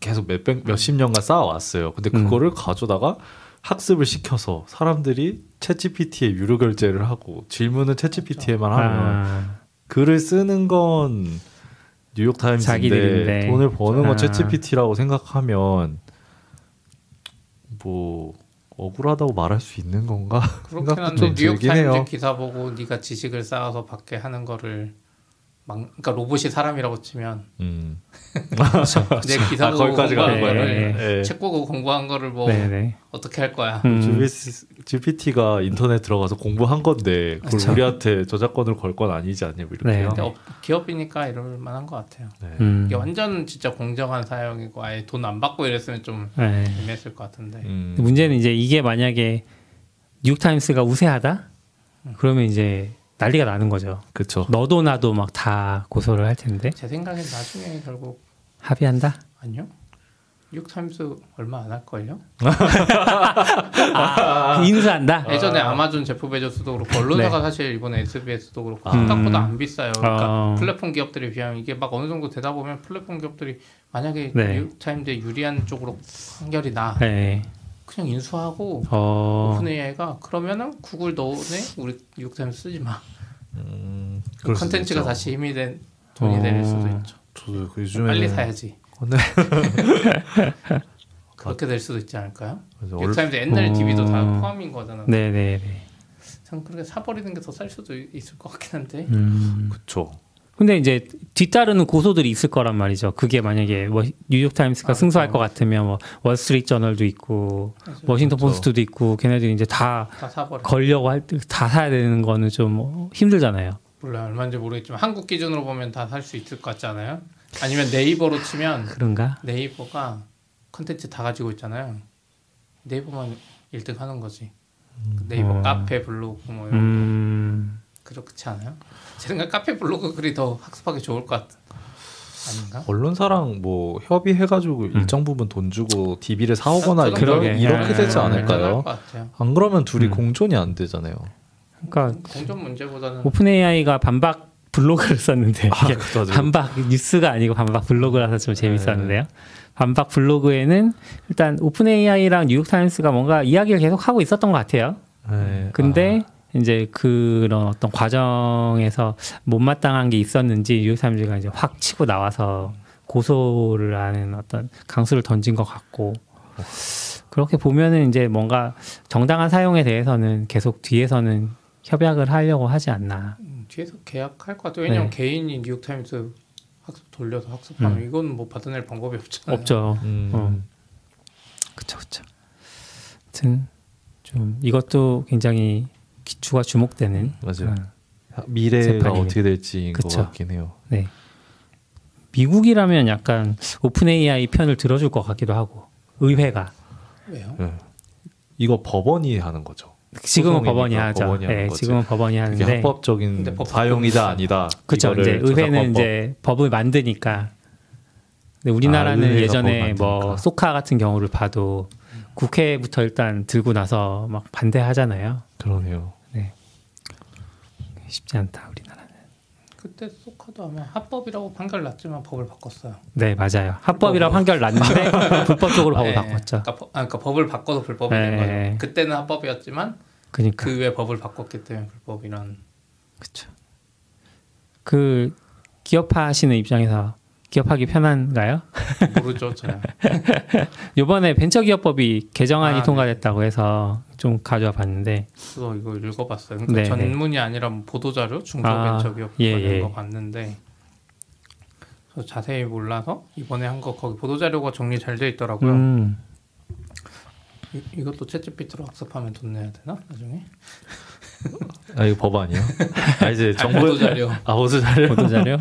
계속 몇백 몇십 년간 쌓아왔어요. 근데 음. 그거를 가져다가 학습을 시켜서 사람들이 챗GPT에 유료 결제를 하고 질문은 챗GPT에만 하면 아. 글을 쓰는 건 뉴욕 자기들인데. 돈을 버는 건 아. 챗GPT라고 생각하면 뭐 억울하다고 말할 수 있는 건가? 그렇긴 생각도 한데 좀 뉴욕 타임즈. 기사 보고 네가 지식을 쌓아서 받게 하는 거를 막 그러니까 로봇이 사람이라고 치면 음. 내 기사 아, 거기까지 공부한 가는 거를 거예요? 네. 책 보고 공부한 거를 뭐 네네. 어떻게 할 거야? 음, GPT가 인터넷 들어가서 공부한 건데 그걸 그쵸. 우리한테 저작권을 걸 건 아니지 않냐 뭐 이렇게. 네. 근데 업- 기업이니까 이럴 만한 것 같아요. 네. 음, 이게 완전 진짜 공정한 사용이고 아예 돈 안 받고 이랬으면 좀 네. 애매했을 것 같은데. 음. 문제는 이제 이게 만약에 뉴욕타임스가 우세하다? 그러면 이제 난리가 나는 거죠. 그쵸. 너도 나도 막 다 고소를 할 텐데 제 생각엔 나중에 결국 합의한다? 아니요. 뉴욕타임스 얼마 안 할 걸요? 아, 인수한다? 예전에 아마존 제프 베조스도 그렇고 언론사가 사실 이번에 SBS도 그렇고 생각보다 안 비싸요. 그러니까 아. 플랫폼 기업들에 비하면 이게 막 어느 정도 되다 보면 플랫폼 기업들이 만약에 네. 뉴욕타임즈에 유리한 쪽으로 판결이 나 네. 그냥 인수하고 어, OpenAI가 그러면은 구글 너네 우리 뉴욕타임즈 쓰지 마. 음, 수도 컨텐츠가. 다시 힘이 된 돈이 될 어. 수도 있죠. 저도 그 요즘에 빨리 사야지. 네. 그렇게 될 수도 있지 않을까요? 뉴욕타임즈 옛날 어. TV도 다 포함인 거잖아. 네네네. 참 그렇게 사버리는 게 더 쌀 수도 있을 것 같긴 한데. 음. 그쵸. 근데 이제 뒤따르는 고소들이 있을 거란 말이죠. 그게 만약에 뭐 뉴욕타임스가 아, 승소할 그렇죠. 것 같으면 뭐 월스트리트 저널도 있고 워싱턴 그렇죠. 포스트도 있고 걔네들이 이제 다 다. 걸려고 할 때 다 사야 되는 거는 좀 힘들잖아요. 몰라 얼마인지 모르겠지만 한국 기준으로 보면 다 살 수 있을 것 같지 않아요? 아니면 네이버로 치면 그런가? 네이버가 컨텐츠 다 가지고 있잖아요. 네이버만 1등 하는 거지. 네이버 어. 카페 블로그 뭐 이런 음. 그렇지 않아요? 제 생각 카페 블로그 글이 더 학습하기 좋을 것 같. 아닌가? 언론사랑 뭐 협의해가지고 일정 부분 돈 주고 DB를 사오거나 아, 이런 그러게. 이렇게 네. 되지 네. 않을까요? 같아요. 안 그러면 둘이 음. 공존이 안 되잖아요. 그러니까 공정 문제보다는 오픈 AI가 반박 블로그를 썼는데 아, 반박 뉴스가 아니고 반박 블로그라서 좀 재밌었는데요. 네. 반박 블로그에는 일단 오픈 AI랑 뉴욕 타임스가 뭔가 이야기를 계속 하고 있었던 것 같아요. 네. 근데 이제 그런 어떤 과정에서 못마땅한 게 있었는지 뉴욕 타임즈가 이제 확 치고 나와서 고소를 하는 어떤 강수를 던진 것 같고 그렇게 보면은 이제 뭔가 정당한 사용에 대해서는 계속 뒤에서는 협약을 하려고 하지 않나. 음, 뒤에서 계약할 것 같아요. 왜냐면 네. 개인이 뉴욕 타임스 학습 돌려서 학습하면 이건 뭐 받아낼 방법이 없잖아요. 없죠. 음. 어. 그쵸, 그쵸. 하여튼 좀 이것도 굉장히 기초가 주목되는 맞아요. 어, 미래가 재판이네. 어떻게 될지인 것 그쵸. 같긴 해요. 네. 미국이라면 약간 오픈 AI 편을 들어줄 것 같기도 하고 의회가 왜요? 네. 이거 법원이 하는 거죠. 지금은 법원이 하죠. 법원이 하는 네, 거지. 지금은 법원이 하는데 합법적인 사용이다 아니다. 그렇죠. 이제 의회는 저작권법. 이제 법을 만드니까. 근데 우리나라는 아, 예전에 뭐. 소카 같은 경우를 봐도 국회부터 일단 들고 나서 막 반대하잖아요. 그러네요. 쉽지 않다 우리나라는. 그때 소카도 아마 합법이라고 판결 났지만 법을 바꿨어요. 네 맞아요. 합법이라 판결 났는데 불법적으로 법을 네. 바꿨죠. 그러니까, 법- 아, 그러니까 법을 바꿔서 불법이 된 네. 거죠. 그때는 합법이었지만 그러니까 그 후에 법을 바꿨기 때문에 불법이란. 그렇죠. 그 기업하시는 입장에서 기업하기 편한가요? 모르죠, 저는. 이번에 벤처기업법이 개정안이 아, 통과됐다고 해서 좀 가져와 봤는데 그거 이거 읽어봤어요. 그러니까 네, 네. 전문이 아니라 뭐 보도 자료 아, 중소벤처기업 예, 관련 예. 거 봤는데 저 자세히 몰라서 이번에 한 거 거기 보도 자료가 정리 잘 돼 있더라고요. 음, 이, 이것도 채찌피트로 학습하면 돈 내야 되나 나중에? 아 이거 법 아니에요? 아 이제 정부 보도 자료. 아 보도 자료. 보도 자료.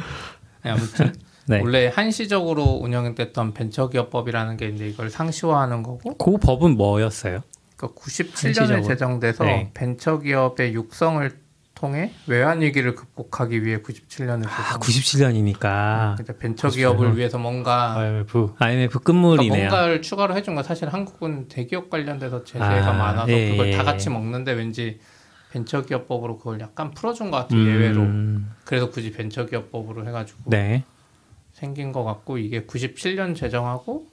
네, 아무튼 네. 원래 한시적으로 운영됐던 벤처기업법이라는 게 이제 이걸 상시화하는 거고 그 법은 뭐였어요? 그러니까 97년에 한시적으로. 제정돼서 네. 벤처기업의 육성을 통해 외환 위기를 극복하기 위해 97년에 아, 제정. 97년이니까 그러니까 벤처기업을 위해서 뭔가 IMF. IMF 그러니까 끝물이네요. 뭔가를 추가로 해준 건 사실 한국은 대기업 관련돼서 제재가 아, 많아서 예, 그걸 예. 다 같이 먹는데 왠지 벤처기업법으로 그걸 약간 풀어준 것 같아요 예외로 음, 그래서 굳이 벤처기업법으로 해가지고 네. 생긴 것 같고 이게 97년 제정하고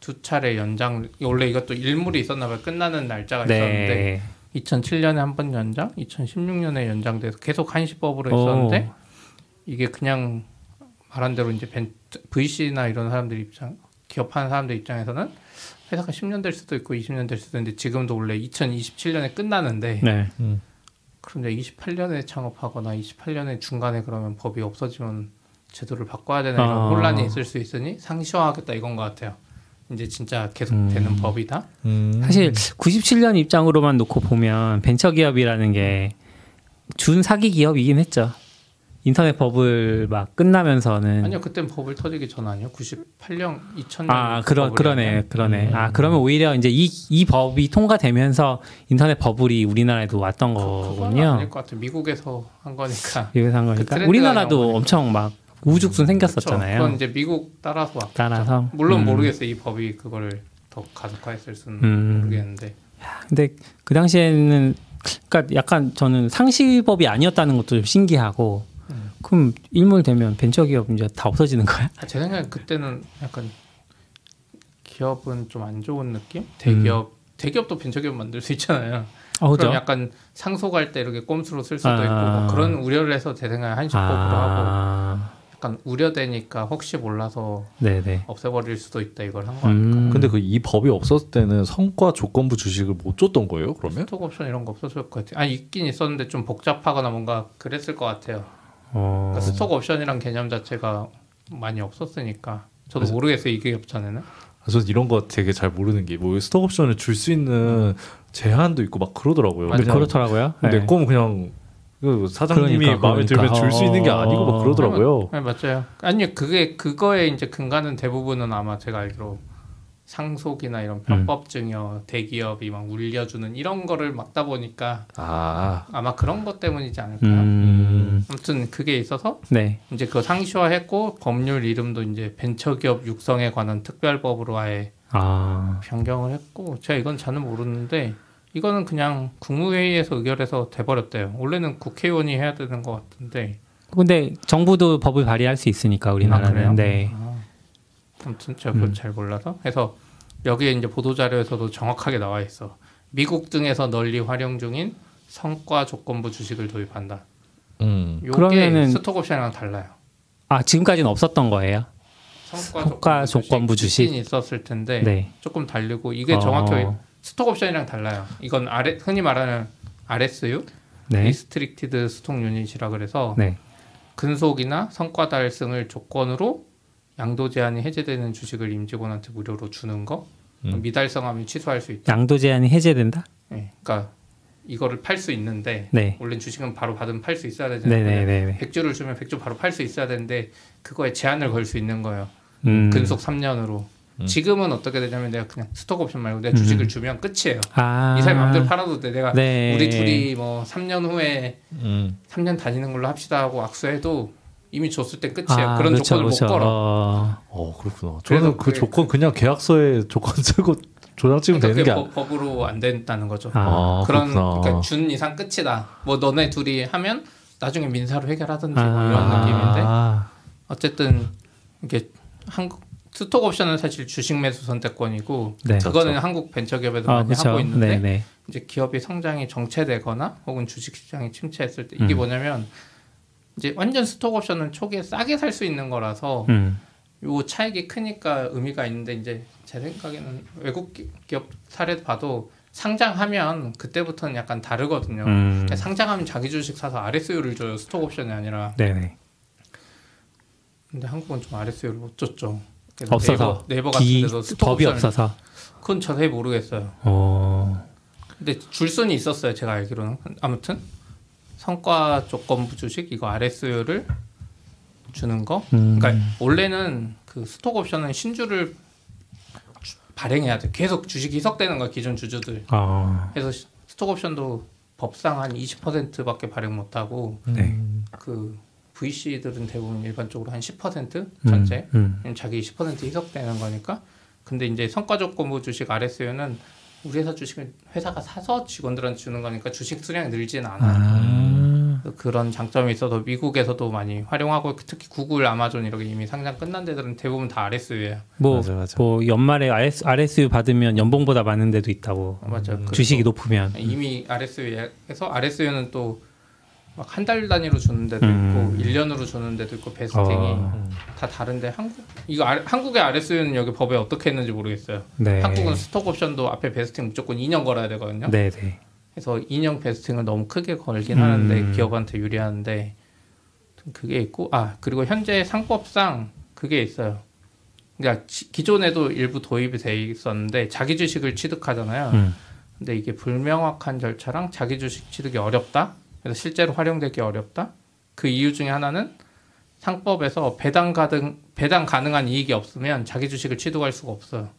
두 차례 연장 원래 이것도 일물이 있었나 봐요 끝나는 날짜가 있었는데 네. 2007년에 한 번 연장 2016년에 연장돼서 계속 한시법으로 오. 했었는데 이게 그냥 말한 대로 이제 벤, VC나 이런 사람들 입장 기업하는 사람들 입장에서는 회사가 10년 될 수도 있고 20년 될 수도 있는데 지금도 원래 2027년에 끝나는데 네. 음. 그럼 이제 28년에 창업하거나 28년에 중간에 그러면 법이 없어지면 제도를 바꿔야 되나 이런 아. 혼란이 있을 수 있으니 상시화하겠다 이건 것 같아요. 이제 진짜 계속 음. 되는 법이다. 음. 사실 97년 입장으로만 놓고 보면 벤처 기업이라는 게 준 사기 기업이긴 했죠. 인터넷 버블 막 끝나면서는 아니요 그땐 법을 터지기 전 아니요. 98년 2000년 아 그러 그러네 그러네 아 그러면 오히려 이제 이 이 법이 통과되면서 인터넷 버블이 우리나라에도 왔던 그건 거군요. 아닐 것 같아요. 미국에서 한 거니까. 산그 거니까 트렌드가 우리나라도. 엄청 막 우죽순 그쵸? 생겼었잖아요. 그건 이제 미국 따라서 왔. 따라서 물론 음. 모르겠어요. 이 법이 그거를 더 가속화했을 수는 음. 모르겠는데. 근데 그 당시에는 그러니까 약간 저는 상시법이 아니었다는 것도 좀 신기하고 음. 그럼 일몰 되면 벤처기업 이제 다 없어지는 거야? 아, 제 생각엔 그때는 약간 기업은 좀 안 좋은 느낌? 대기업 대기업도 벤처기업 만들 수 있잖아요. 어, 그럼? 약간 상속할 때 이렇게 꼼수로 쓸 수도 아. 있고 뭐 그런 우려를 해서 제 생각에 한식법으로 하고 아, 약간 우려되니까 혹시 몰라서 네네. 없애버릴 수도 있다 이걸 한 거 아닐까? 음. 근데 그 이 법이 없었을 때는 성과 조건부 주식을 못 줬던 거예요? 그러면? 스톡 옵션 이런 거 없었을 것 같아요. 아 있긴 있었는데 좀 복잡하거나 뭔가 그랬을 것 같아요. 어, 그러니까 스톡 옵션이란 개념 자체가 많이 없었으니까 저도 그래서- 모르겠어요 이 기업 전에는. 그래서 이런 거 되게 잘 모르는 게 뭐 스톡 옵션을 줄 수 있는 제한도 있고 막 그러더라고요. 근데 그렇더라고요. 내 네. 거면 그냥 그 사장님이 그러니까, 마음에 그러니까. 들면 줄 수 있는 게 아니고 막 어. 그러더라고요. 네 맞아요. 아니 그게 그거에 이제 근간은 대부분은 아마 제가 알기로 상속이나 이런 편법증이요 대기업이 막 울려주는 이런 거를 막다 보니까 아, 아마 그런 것 때문이지 않을까요? 음, 아무튼 그게 있어서 네. 이제 그거 상시화했고 법률 이름도 이제 벤처기업 육성에 관한 특별법으로 아예 아, 변경을 했고 제가 이건 잘은 모르는데 이거는 그냥 국무회의에서 의결해서 돼버렸대요. 원래는 국회의원이 해야 되는 것 같은데 근데 정부도 법을 발의할 수 있으니까 아, 우리나라는 그래요? 네. 아, 아무튼 제가 음. 잘 몰라서 그래서 여기에 이제 보도 자료에서도 정확하게 나와 있어. 미국 등에서 널리 활용 중인 성과 조건부 주식을 도입한다. 음. 그러면은- 스톡 옵션이랑 달라요. 아 지금까지는 없었던 거예요. 성과, 성과 조건부 주식. 있긴 있었을 텐데 네. 조금 다르고 이게 어, 정확히 스톡 옵션이랑 달라요. 이건 아레, 흔히 말하는 RSU, 네. Restricted Stock Unit이라 그래서 네. 근속이나 성과 달성을 조건으로 양도 제한이 해제되는 주식을 임직원한테 무료로 주는 거 음. 미달성하면 취소할 수 있다. 양도 제한이 해제된다? 예, 그러니까 이거를 팔 수 있는데 네. 원래 주식은 바로 받으면 팔 수 있어야 되잖아요. 네, 네, 네, 네. 100주를 주면 100주 바로 팔 수 있어야 되는데 그거에 제한을 걸 수 있는 거예요. 음. 근속 3년으로. 음. 지금은 어떻게 되냐면 내가 그냥 스톡 옵션 말고 내가 음. 주식을 주면 끝이에요. 아. 이 사람이 마음대로 팔아도 돼. 내가 네. 우리 둘이 뭐 3년 후에 음. 3년 다니는 걸로 합시다 하고 악수해도 이미 줬을 때 끝이에요. 아, 그런 그렇죠, 조건을 그렇죠. 못 걸어. 어, 어 그렇구나. 저는 그 그게- 조건 그냥 계약서에 조건 쓰고 조장 찍으면 그러니까 되는 게. 법, 법으로 안 된다는 거죠. 아. 아, 그런. 그러니까 준 이상 끝이다. 뭐 너네 둘이 하면 나중에 민사로 해결하든지 뭐 아. 이런 느낌인데 아. 어쨌든 이게 한국 스톡 옵션은 사실 주식 매수 선택권이고 네. 그거는 한국 벤처기업에도 아, 많이 그렇죠. 하고 있는데 네, 네. 이제 기업이 성장이 정체되거나 혹은 주식 시장이 침체했을 때 이게 음. 뭐냐면 이제 완전 스톡 옵션은 초기에 싸게 살 수 있는 거라서 음. 요 차익이 크니까 의미가 있는데 이제 제 생각에는 외국 기- 기업 사례 봐도 상장하면 그때부터는 약간 다르거든요. 음. 상장하면 자기 주식 사서 RSU를 줘요. 스톡 옵션이 아니라. 네, 네. 근데 한국은 좀 RSU를 못 줬죠. 없어서. 네이버, 네이버 기, 같은 데서 법이 없어서. 그건 자세히 모르겠어요. 어. 근데 줄 수는 있었어요. 제가 알기로는. 아무튼 성과 조건부 주식 이거 RSU를 주는 거. 음. 그러니까 원래는 그 스톡 옵션은 신주를 주- 발행해야 돼. 계속 주식이 희석되는 거야 기존 주주들. 어. 그래서 시- 스톡 옵션도 법상 한 20%밖에 발행 못 하고 네. 그 VC들은 대부분 일반적으로 한 10% 음, 전체 음. 왜냐면 자기 20% 희석되는 거니까. 근데 이제 성과 조건부 주식 RSU는 우리 회사 주식을 회사가 사서 직원들한테 주는 거니까 주식 수량이 늘지는 않아. 아. 그런 장점이 있어서 미국에서도 많이 활용하고 특히 구글, 아마존 이렇게 이미 상장 끝난 데들은 대부분 다 RSU예요. 뭐, 맞아, 맞아. 뭐 연말에 RS, RSU 받으면 연봉보다 많은 데도 있다고. 맞아요. 그래서 주식이 높으면. 이미 RSU에서 RSU는 또 막 한 달 단위로 주는 데도 음. 있고 1년으로 주는 데도 있고 베스팅이 어. 다 다른데 한국 이거 아- 한국의 RSU는 여기 법에 어떻게 했는지 모르겠어요. 네. 한국은 스톡 옵션도 앞에 베스팅 무조건 2년 걸어야 되거든요. 네, 네. 그래서 인형 베스팅을 너무 크게 걸긴 음. 하는데 기업한테 유리하는데 좀 그게 있고 아 그리고 현재 상법상 그게 있어요. 그러니까 지- 기존에도 일부 도입이 돼 있었는데 자기 주식을 취득하잖아요. 음. 근데 이게 불명확한 절차랑 자기 주식 취득이 어렵다. 그래서 실제로 활용되기 어렵다. 그 이유 중에 하나는 상법에서 배당 가능 배당 가능한 이익이 없으면 자기 주식을 취득할 수가 없어요.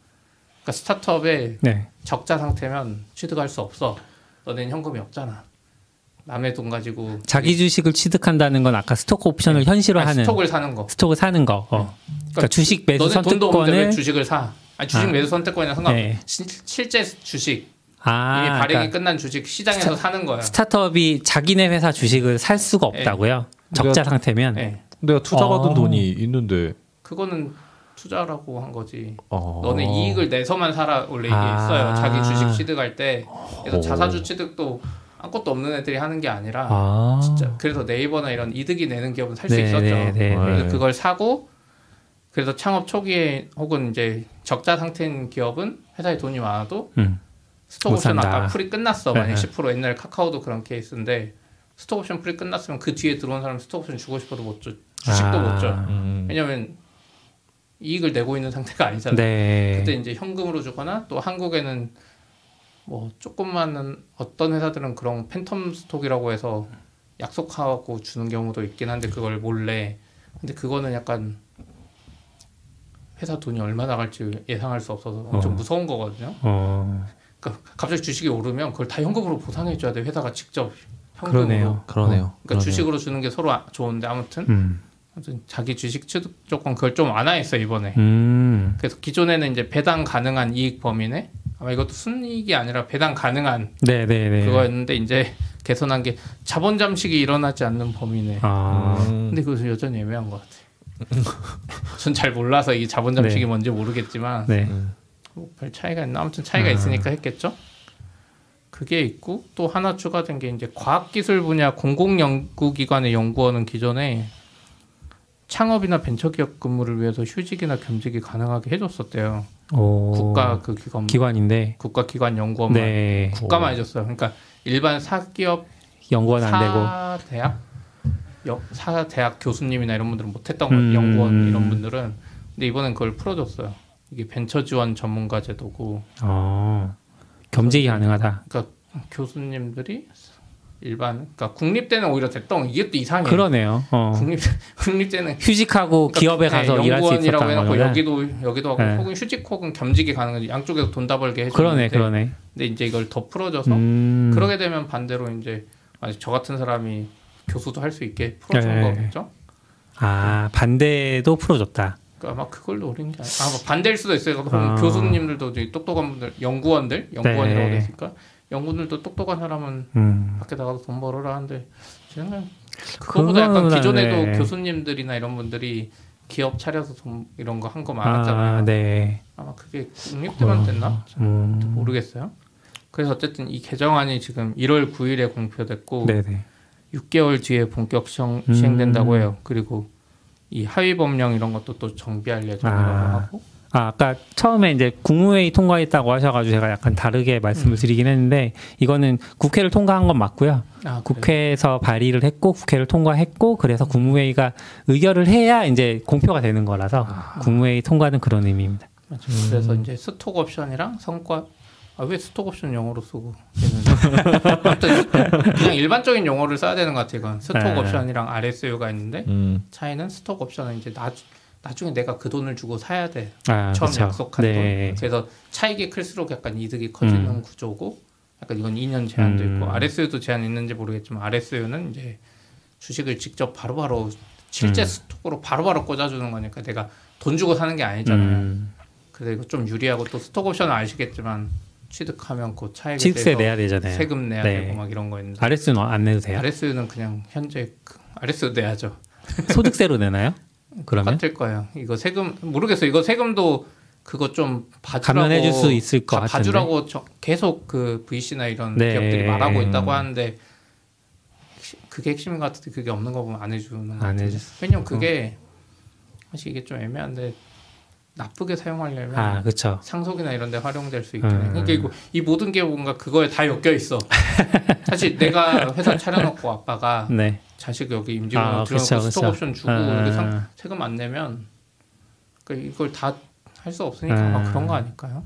그러니까 스타트업에 네. 적자 상태면 취득할 수 없어. 너네는 현금이 없잖아. 남의 돈 가지고 자기 주식을 취득한다는 건 아까 스톡 옵션을 현실화하는 아니, 스톡을 사는 거. 스톡을 사는 거. 어. 그러니까 주식 매수 선택권을 주식을 사? 아니 주식 아. 매수 선택권이나 상관. 네. 시- 실제 주식 아, 이미 발행이 그러니까 끝난 주식 시장에서 사는 거야. 스타트업이 자기네 회사 주식을 살 수가 없다고요. 적자 상태면. 네. 내가 투자받은 어. 돈이 있는데 그거는 투자라고 한 거지. 어. 너네 이익을 내서만 살아 원래 이게 아. 있어요. 자기 주식 취득할 때. 그래서 오. 자사주 취득도 아무것도 없는 애들이 하는 게 아니라 아. 진짜 그래서 네이버나 이런 이득이 내는 기업은 살수 네, 있었죠. 네, 네, 그래서 네. 그걸 사고 그래서 창업 초기에 혹은 이제 적자 상태인 기업은 회사에 돈이 많아도 음. 스톡 못 옵션 산다. 아까 풀이 끝났어. 네, 만약 네. 10% 옛날 카카오도 그런 케이스인데 스톡 옵션 풀이 끝났으면 그 뒤에 들어온 사람 스톡 옵션 주고 싶어도 못 줘. 주식도 아. 못 줘. 음. 왜냐면 이익을 내고 있는 상태가 아니잖아요. 네. 그때 이제 현금으로 주거나 또 한국에는 뭐 조금만은 어떤 회사들은 그런 팬텀 스톡이라고 해서 약속하고 주는 경우도 있긴 한데 그걸 몰래 근데 그거는 약간 회사 돈이 얼마 나갈지 예상할 수 없어서 어. 무서운 거거든요. 어. 그러니까 갑자기 주식이 오르면 그걸 다 현금으로 보상해 줘야 돼. 회사가 직접 현금으로. 그러네요. 그러네요. 어. 그러니까 주식으로 주는 게 서로 아- 좋은데 아무튼 음. 아무튼 자기 주식 취득 조건 그걸 좀 완화했어 이번에. 음. 그래서 기존에는 이제 배당 가능한 이익 범위네 아마 이것도 순이익이 아니라 배당 가능한 네, 네, 네. 그거였는데 이제 개선한 게 자본 잠식이 일어나지 않는 범위네. 아. 음. 근데 그것은 여전히 애매한 것 같아. 전 잘 몰라서 이 자본 잠식이 네. 뭔지 모르겠지만 네. 뭐 별 차이가 있나 아무튼 차이가 아. 있으니까 했겠죠. 그게 있고 또 하나 추가된 게 이제 과학기술 분야 공공연구기관의 연구원은 기존에 창업이나 벤처기업 근무를 위해서 휴직이나 겸직이 가능하게 해줬었대요. 오. 국가 그 기관 기관인데. 국가 기관 연구원만 네. 국가만 해줬어요. 그러니까 일반 사기업 연구원 안 되고. 사대학 여- 사 대학 교수님이나 이런 분들은 못했던. 음. 연구원 이런 분들은 근데 이번엔 그걸 풀어줬어요. 이게 벤처 지원 전문가 제도고 어. 겸직이 가능하다. 그러니까 교수님들이 일반 그러니까 국립대는 오히려 됐던 이게 또 이상해. 그러네요. 어. 국립 국립대는 휴직하고 그러니까 기업에 네, 가서 일할 수 연구원이라고 있었다는 해놓고 거는. 여기도 여기도 하고 네. 혹은 휴직 혹은 겸직이 가능한 양쪽에서 돈 다 벌게 해주는데 그러네, 그러네. 근데 이제 이걸 더 풀어줘서 음. 그러게 되면 반대로 이제 저 같은 사람이 교수도 할 수 있게 풀어준 네. 거겠죠. 아, 반대도 풀어줬다. 그러니까 아마 그걸 노린 게 아니- 아, 뭐 반대일 수도 있어요. 아. 교수님들도 이제 똑똑한 분들, 연구원들, 연구원이라고 네. 됐으니까 연구원들도 똑똑한 사람은 음. 밖에 나가서 돈 벌어라 하는데 저는 그거보다 약간 기존에도 네. 교수님들이나 이런 분들이 기업 차려서 돈 이런 거 한 거 많았잖아요. 아, 네. 아마 그게 국립대만 됐나? 음. 모르겠어요. 그래서 어쨌든 이 개정안이 지금 1월 9일에 공표됐고 네네. 6개월 뒤에 본격 시행, 음. 시행된다고 해요. 그리고 이 하위 법령 이런 것도 또 정비할 예정이라고 아. 하고 아, 아까 처음에 이제 국무회의 통과했다고 하셔가지고 제가 약간 다르게 말씀을 드리긴 했는데 이거는 국회를 통과한 건 맞고요. 아? 국회에서 발의를 했고 국회를 통과했고 그래서 국무회의가 의결을 해야 이제 공표가 되는 거라서 국무회의 통과는 그런 의미입니다. 그래서 이제 스톡 옵션이랑 성과 아, 왜 스톡 옵션 영어로 쓰고 그냥 일반적인 용어를 써야 되는 것 같아요. 이건 스톡 네. 옵션이랑 RSU가 있는데 음. 차이는 스톡 옵션은 이제 나, 나중에 내가 그 돈을 주고 사야 돼. 아, 처음 그쵸. 약속한 네. 돈. 그래서 차익이 클수록 약간 이득이 커지는 음. 구조고, 약간 이건 2년 제한도 음. 있고, RSU도 제한 있는지 모르겠지만 RSU는 이제 주식을 직접 바로바로 실제 음. 스톡으로 바로 바로 꽂아주는 거니까 내가 돈 주고 사는 게 아니잖아요. 음, 그래서 이거 좀 유리하고 또 스톡 옵션은 아시겠지만 취득하면 그 차익에 취득세 내야 되잖아요. 세금 내야 네. 되고 막 이런 거 있는데 RS는 안 내도 돼요? RSU는 그냥 현재 그 RSU 내야죠. 소득세로 내나요? 그러면 똑같을 거예요. 이거 세금 모르겠어요. 이거 세금도 그거 좀 봐주라고 감면해 줄 수 있을 것 가- 같은데. 봐주라고 저- 계속 그 VC나 이런 네. 기업들이 말하고 있다고 하는데 그게 핵심인 것 같은데 그게 없는 거 보면 안 해주는 것안 같아요. 해줬. 왜냐면 그게 사실 이게 좀 애매한데 나쁘게 사용하려면 아 그렇죠. 상속이나 이런 데 활용될 수 있긴 해. 음. 그러니까 이거, 이 모든 게 뭔가 그거에 다 엮여 있어. 사실 내가 회사 차려놓고 아빠가 네. 자식 여기 임직원 아, 들여놓고 그쵸, 스톡 그쵸. 옵션 주고 아. 이렇게 상, 세금 안 내면 그러니까 이걸 다 할 수 없으니까 음. 그런 거 아닐까요?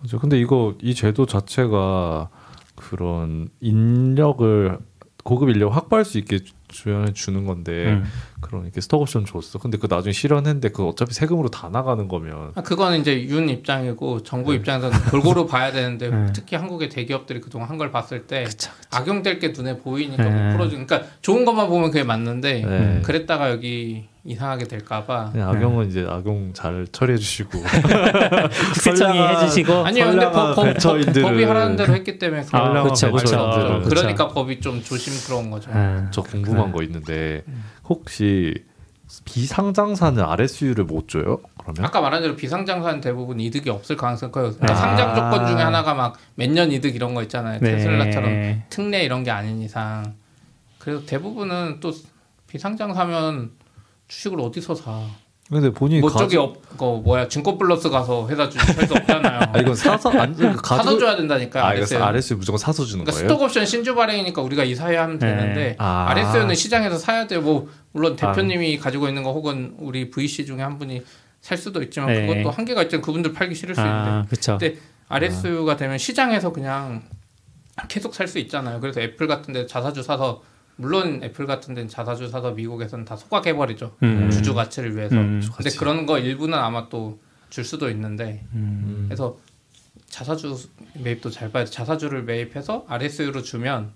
맞아. 근데 이거 이 제도 자체가 그런 인력을 고급 인력 확보할 수 있게 주연해 주는 건데 음. 그런 이렇게 스톡 옵션 줬어. 근데 그 나중에 실현했는데 그 어차피 세금으로 다 나가는 거면 아, 그거는 이제 윤 입장이고 정부 입장에서는 골고루 봐야 되는데 네. 특히 한국의 대기업들이 그동안 한 걸 봤을 때 그쵸. 악용될 게 눈에 보이니까 네. 못 풀어주는 그러니까 좋은 것만 보면 그게 맞는데 네. 그랬다가 여기 이상하게 될까봐 그냥 악용은 이제 악용 잘 처리해 주시고 선량한- 해주시고 아니요 근데 법, 법, 법이 하라는 대로 했기 때문에 아, 그런. 없죠. 그쵸. 그러니까 법이 좀 조심스러운 거죠. 아, 저 궁금한 거 있는데 혹시 비상장사는 RSU를 못 줘요? 그러면 아까 말한 대로 비상장사는 대부분 이득이 없을 가능성이 커요. 그러니까 아. 상장 조건 중에 하나가 막 몇 년 이득 이런 거 있잖아요. 네. 테슬라처럼 특례 이런 게 아닌 이상. 그래서 대부분은 또 비상장사면 주식을 어디서 사? 근데 본인이 뭐 가지- 저기 없, 그 뭐야 증권 플러스 가서 회사 주식 살수 없잖아요. 아 이건 사서 안그 사서 줘야 된다니까. 아 RSU. 이거 RSU 무조건 사서 주는 그러니까 거예요? 스톡 옵션 신주 발행이니까 우리가 이사회 하면 네. 되는데 아. RSU는 시장에서 사야 돼. 뭐 물론 대표님이 가지고 있는 거 혹은 우리 VC 중에 한 분이 살 수도 있지만 네. 그것도 한계가 있잖아요. 그분들 팔기 싫을 수 있는데 아 그렇죠. 근데 RSU가 되면 시장에서 그냥 계속 살 수 있잖아요. 그래서 애플 같은 데 자사주 사서 물론 애플 같은 데는 자사주 사서 미국에서는 다 소각해버리죠. 음. 주주 가치를 위해서. 음. 근데 그치. 그런 거 일부는 아마 또 줄 수도 있는데 음. 그래서 자사주 매입도 잘 봐야 돼. 자사주를 매입해서 RSU로 주면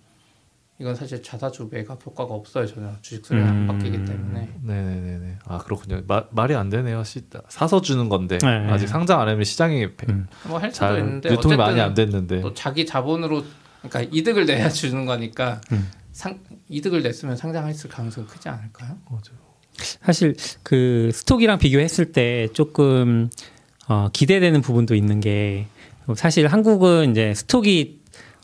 이건 사실 자사주 매각 효과가 없어요 전혀 주식 수량이 안 음. 바뀌기 때문에 네네네네. 아 그렇군요. 마, 말이 안 되네요. 시, 사서 주는 건데 네. 아직 상장 안 하면 시장이 배- 음. 뭐할 수도 잘 있는데 유통이 어쨌든 많이 안 됐는데. 또 자기 자본으로 그러니까 이득을 내야 주는 거니까 음. 상 이득을 냈으면 상장했을 가능성이 크지 않을까요? 사실 그 스톡이랑 비교했을 때 조금 어, 기대되는 부분도 있는 게 사실 한국은 이제 스톡이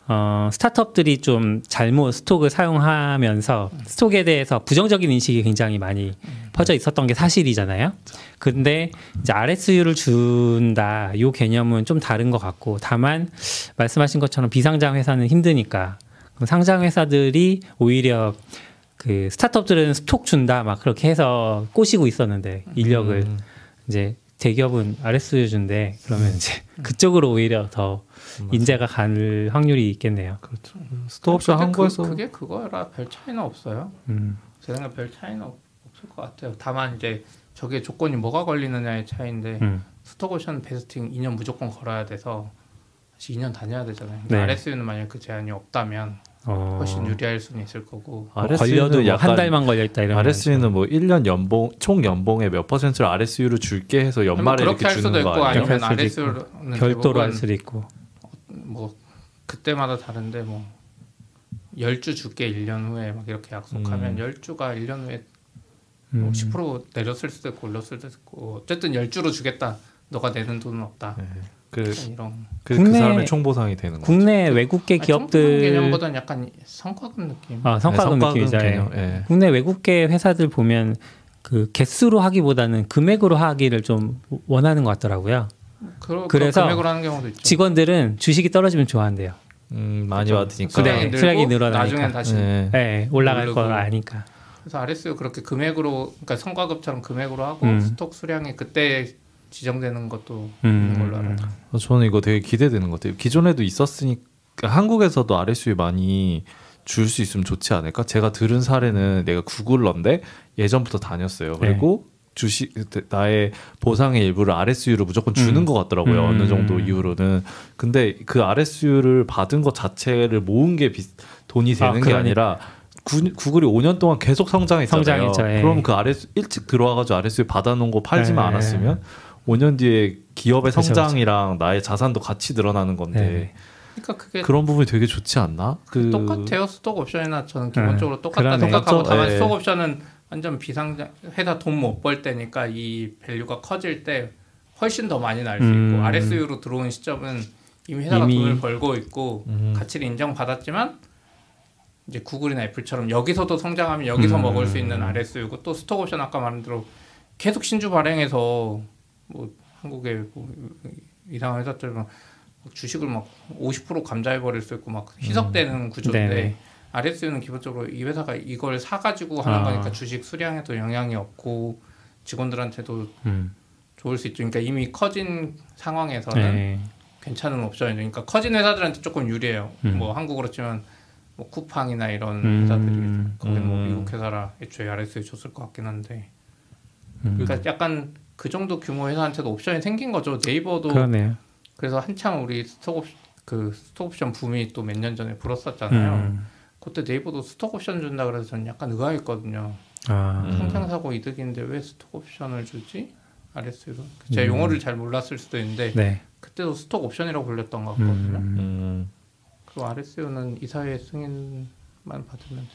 어, 스타트업들이 좀 잘못 스톡을 사용하면서 스톡에 대해서 부정적인 인식이 굉장히 많이 퍼져 있었던 게 사실이잖아요. 근데 이제 RSU를 준다 요 개념은 좀 다른 것 같고 다만 말씀하신 것처럼 비상장 회사는 힘드니까 상장 회사들이 오히려 그 스타트업들은 스톡 준다 막 그렇게 해서 꼬시고 있었는데 인력을 음. 이제 대기업은 RSU 준대 그러면 이제 그쪽으로 오히려 더 인재가 갈 확률이 있겠네요. 그렇죠. 스톡옵션 그게 한국에서 그, 그게 그거라 별 차이는 없어요. 음. 제 생각 별 차이는 없- 없을 것 같아요. 다만 이제 저게 조건이 뭐가 걸리느냐의 차이인데 음. 스톡옵션 vesting 2년 무조건 걸어야 돼서 사실 2년 다녀야 되잖아요. 네. RSU는 만약 그 제한이 없다면 어, 훨씬 유리할 수는 있을 거고 뭐 걸려도 는뭐한 달만 걸려 있다 이러면 RSU는 뭐 1년 연봉 총 연봉의 몇 퍼센트를 RSU를 줄게 해서 뭐 연말에 그렇게 이렇게 할 수도 주는 있고 거? 그렇게 아니면 RSU는 별도로 할 수도 있고. 뭐 그때마다 다른데 뭐 10주 줄게 1년 후에 막 이렇게 약속하면 음. 10주가 1년 후에 음. 뭐10% 내렸을 수도 있고 올렸을 수도 있고 어쨌든 10주로 주겠다. 너가 내는 돈은 없다. 네. 그, 이런 그, 그 국내- 사람의 총보상이 되는 거죠. 국내 외국계 아니, 기업들 성과금 개념보다는 약간 성과금 느낌. 아, 성과금 네, 느낌이죠. 예. 개념, 예. 국내 외국계 회사들 보면 그 개수로 하기보다는 금액으로 하기를 좀 원하는 것 같더라고요. 그, 그래서 그 금액으로 하는 경우도 있죠. 직원들은 주식이 떨어지면 좋아한대요. 음, 많이 그렇죠. 받으니까. 수량이 네, 수량이 늘어나니까. 나중엔 다시 네. 네, 올라갈. 걸 아니까. 그래서 RSU 그렇게 금액으로 그러니까 성과급처럼 금액으로 하고 음. 스톡 수량이 그때 지정되는 것도 음. 있는 걸로 알아요. 어, 저는 이거 되게 기대되는 것 같아요. 기존에도 있었으니까 한국에서도 RSU 많이 줄 수 있으면 좋지 않을까? 제가 들은 사례는 내가 구글러인데 예전부터 다녔어요. 네. 그리고 주식 나의 보상의 일부를 RSU로 무조건 주는 음. 것 같더라고요. 음. 어느 정도 이후로는. 근데 그 RSU를 받은 것 자체를 모은 게 비, 돈이 되는 아, 게 그러니까. 아니라 구, 구글이 5년 동안 계속 성장했잖아요. 성장했죠, 예. 그럼 그 RS 일찍 들어와가지고 RSU 받아놓은 거 팔지만 네. 않았으면 5년 뒤에 기업의 그쵸, 성장이랑 나의 자산도 같이 늘어나는 건데 네. 그러니까 그게 그런 부분이 되게 좋지 않나? 그 똑같아요. 스톡 옵션이나 저는 기본적으로 네. 똑같다. 생각하고? 다만 네. 스톡 옵션은 완전 비상장 회사 돈 못 벌 때니까 이 value가 커질 때 훨씬 더 많이 날수 음. 있고 RSU로 들어온 시점은 이미 회사가 이미- 돈을 벌고 있고 음. 가치를 인정받았지만 이제 구글이나 애플처럼 여기서도 성장하면 여기서 음. 먹을 수 있는 RSU고 또 스톡 옵션 아까 말한 대로 계속 신주 발행해서 뭐 한국의 뭐 이상한 회사들은 막 주식을 막 50% 감자해 버릴 수 있고 막 희석되는 구조인데 네네. RSU는 기본적으로 이 회사가 이걸 사가지고 하는 아. 거니까 주식 수량에도 영향이 없고 직원들한테도 음. 좋을 수 있죠. 그러니까 이미 커진 상황에서는 네. 괜찮은 옵션이죠. 그러니까 커진 회사들한테 조금 유리해요. 음. 뭐 한국으로 치면 뭐 쿠팡이나 이런 음. 회사들이 거기는 뭐 음. 미국 회사라 애초에 RSU 줬을 것 같긴 한데 음. 그러니까 약간 그 정도 규모 회사한테도 옵션이 생긴 거죠. 네이버도 그러네요. 그래서 한창 우리 스톡 옵, 그 스톡 옵션 붐이 또 몇 년 전에 불었었잖아요. 음. 그때 네이버도 스톡 옵션 준다 그래서 저는 약간 의아했거든요. 아. 음. 상장 사고 이득인데 왜 스톡 옵션을 주지? RSU로 제가 음. 용어를 잘 몰랐을 수도 있는데 네. 그때도 스톡 옵션이라고 불렸던 것 같거든요. 음. 음. 그리고 RSU는 이사회 승인만 받으면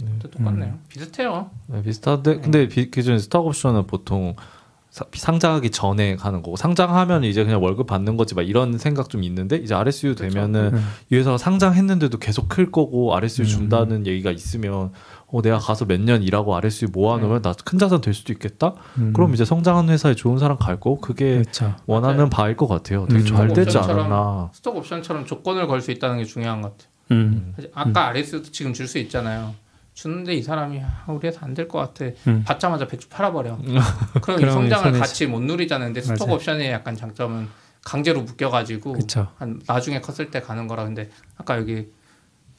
네. 또 똑같네요. 음. 비슷해요. 네, 비슷한데 근데 비, 기존에 스톡 옵션은 보통 사- 상장하기 전에 가는 거고 상장하면 이제 그냥 월급 받는 거지 막 이런 생각 좀 있는데 이제 RSU 되면은 음. 이 회사가 상장했는데도 계속 클 거고 RSU 음. 준다는 얘기가 있으면 어 내가 가서 몇 년 일하고 RSU 모아놓으면 나큰 자산 될 수도 있겠다. 음. 그럼 이제 성장한 회사에 좋은 사람 갈 거고 그게 그렇죠. 원하는 맞아요. 바일 것 같아요. 되게 음. 잘 되지 않았나. 스톡 옵션처럼 조건을 걸 수 있다는 게 중요한 것 같아요. 음. 아까 RSU도 지금 줄 수 있잖아요. 주는데 이 사람이 아, 우리 회사 안될 것 같아. 음. 받자마자 백주 팔아버려. 그럼 이 성장을 손해지. 같이 못. 근데 스톡. 옵션의 약간 장점은 강제로 묶여가지고 그렇죠. 한 나중에 컸을 때 가는 거라 근데 아까 여기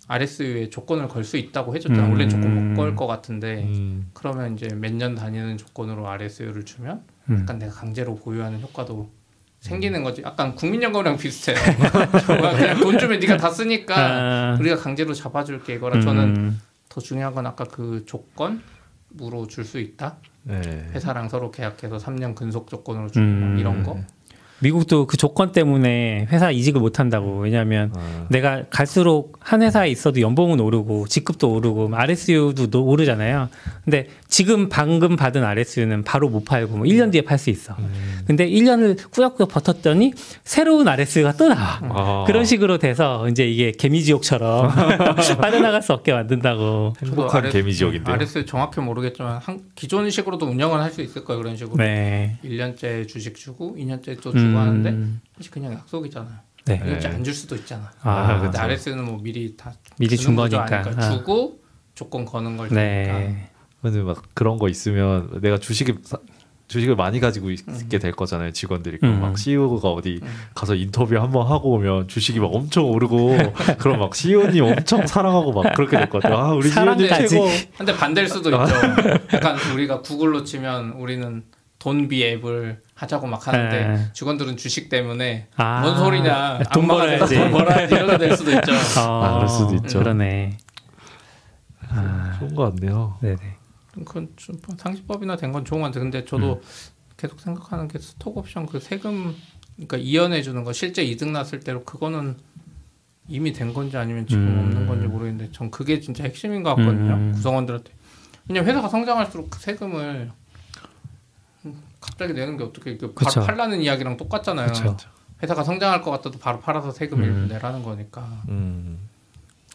RSU에 조건을 걸 수 있다고 해줬잖아. 음. 원래 조건 못 걸 것 같은데 음. 그러면 이제 몇 년 다니는 조건으로 RSU를 주면 음. 약간 내가 강제로 보유하는 효과도 생기는 거지. 약간 국민연금이랑 비슷해요. 정말 그냥 돈 주면 네가 다 쓰니까 아. 우리가 강제로 잡아줄게 이거라 저는 음. 더 중요한 건 아까 그 조건으로 줄 수 있다. 네. 회사랑 서로 계약해서 3년 근속 조건으로 주는 음. 이런 거. 미국도 그 조건 때문에 회사 이직을 못 한다고. 왜냐하면 아, 내가 갈수록 한 회사에 있어도 연봉은 오르고 직급도 오르고 RSU도 노- 오르잖아요. 근데 지금 방금 받은 RSU는 바로 못 팔고 뭐 1년 뒤에 팔 수 있어. 음. 근데 1년을 꾸역꾸역 버텼더니 새로운 RSU가 또 나와. 아. 그런 식으로 돼서 이제 이게 개미지옥처럼 빠져나갈 수 없게 만든다고. 행복한 RS 개미 지역인데요. RS 정확히 모르겠지만 한, 기존식으로도 운영을 할수 있을 거예요. 그런 식으로. 네. 1년째 주식 주고 2년째 또 주고 하는데 음, 사실 그냥 약속이잖아요. 네. 1년째 네. 안줄 수도 있잖아. 아, 근데 그쵸. RS는 뭐 미리 다 미리 준 거니까. 아니까 아. 주고 조건 거는 걸 테니까. 네. 근데 막 그런 거 있으면 내가 주식이 사- 주식을 많이 가지고 있- 있게 될 거잖아요 직원들이 음. 막 CEO가 어디 음. 가서 인터뷰 한번 하고 오면 주식이 막 엄청 오르고 그럼 막 CEO님 엄청 사랑하고 막 그렇게 될 것 같아요 아 우리 CEO님. 최고 근데 반대일 수도 아. 있죠. 약간 우리가 구글로 치면 우리는 돈비 앱을 하자고 막 하는데 네. 직원들은 주식 때문에 아, 뭔 소리냐 돈 벌어야지. 돈 벌어야지 이러게 될 수도 있죠. 어, 아, 그럴 수도 있죠. 그러네. 아, 좋은 것 같네요 네네. 그건 좀 상식법이나 된 건 좋은 것 같아요. 근데 저도 음. 계속 생각하는 게 스톡 옵션 그 세금 그러니까 이연해 주는 거 실제 이득 났을 때로 그거는 이미 된 건지 아니면 지금 음. 없는 건지 모르겠는데 전 그게 진짜 핵심인 것 같거든요. 음. 구성원들한테. 왜냐면 회사가 성장할수록 그 세금을 갑자기 내는 게 어떻게 그 바로 그쵸. 팔라는 이야기랑 똑같잖아요. 그쵸. 회사가 성장할 것 같아도 바로 팔아서 세금 을 음. 내라는 거니까 음,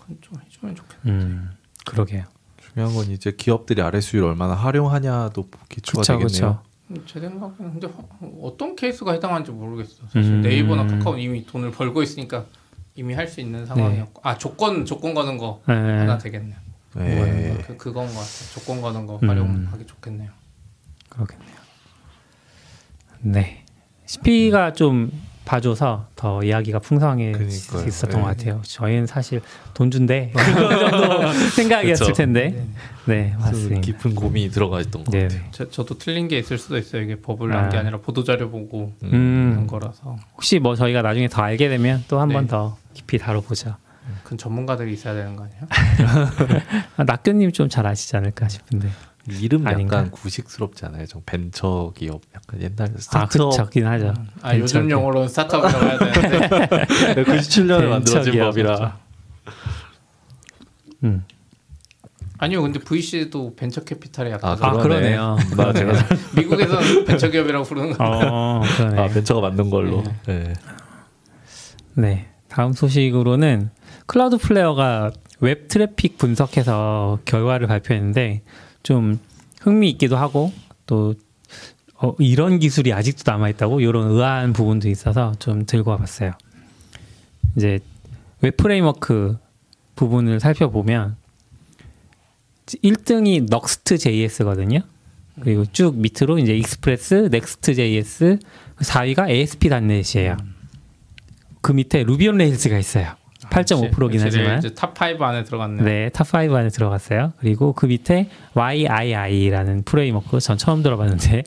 그건 좀 해주면 좋겠다. 음, 그러게요. 중요한 건 이제 기업들이 RSU를 얼마나 활용하냐도 기초가 그쵸, 되겠네요 음, 제 생각에는 근데 어떤 케이스가 해당하는지 모르겠어. 사실 음. 네이버나 카카오는 이미 돈을 벌고 있으니까 이미 할 수 있는 상황이었고 아 조건 조건 거는 거 네. 하나 되겠네요. 네. 그 그건 것 같아. 조건 거는 거 음. 활용하기 좋겠네요. 그러겠네요. 네. CP가 좀 봐줘서 더 이야기가 풍성해 그러니까요. 있었던 네. 것 같아요. 저희는 사실 돈 준대 그 정도 생각이었을 그쵸. 텐데. 네, 맞습니다. 깊은 고민이 들어가 있던 것 네. 같아요 저, 저도 틀린 게 있을 수도 있어요. 이게 법을 난 게 아. 아니라 보도 자료 보고 한 음, 거라서 혹시 뭐 저희가 나중에 더 알게 되면 또 한번 네. 더 깊이 다뤄보죠. 그 전문가들이 있어야 되는 거 아니에요? 아, 낙교님 좀 잘 아시지 않을까 싶은데. 이름 아닌가? 약간 구식스럽지 않아요? 좀 벤처 기업 약간 옛날 아, 스타트업 그렇긴 하죠. 아 요즘 용어로는 스타트업이라고 해야 되는데 97년에 만들어진 법이라 음. 아니요. 근데 VC도 벤처 캐피탈에 약간 아, 아, 그러네. 그러네요. 나 제가 미국에서는 벤처 기업이라고 부르는 거. 어, 그러네. 아 벤처가 만든 걸로 네. 네. 다음 소식으로는 Cloudflare가 웹 트래픽 분석해서 결과를 발표했는데 좀 흥미 있기도 하고 또 어, 이런 기술이 아직도 남아 있다고 이런 의아한 부분도 있어서 좀 들고 와봤어요. 이제 웹 framework 부분을 살펴보면 1등이 Nuxt JS거든요. 그리고 쭉 밑으로 이제 Express, Next JS, 4위가 ASP.NET이에요. 그 밑에 Ruby on Rails가 있어요. 8.5%긴 하지만 이제 top 5 안에 들어갔네요. 네, top 5 안에 들어갔어요. 그리고 그 밑에 Yii라는 framework 전 처음 들어봤는데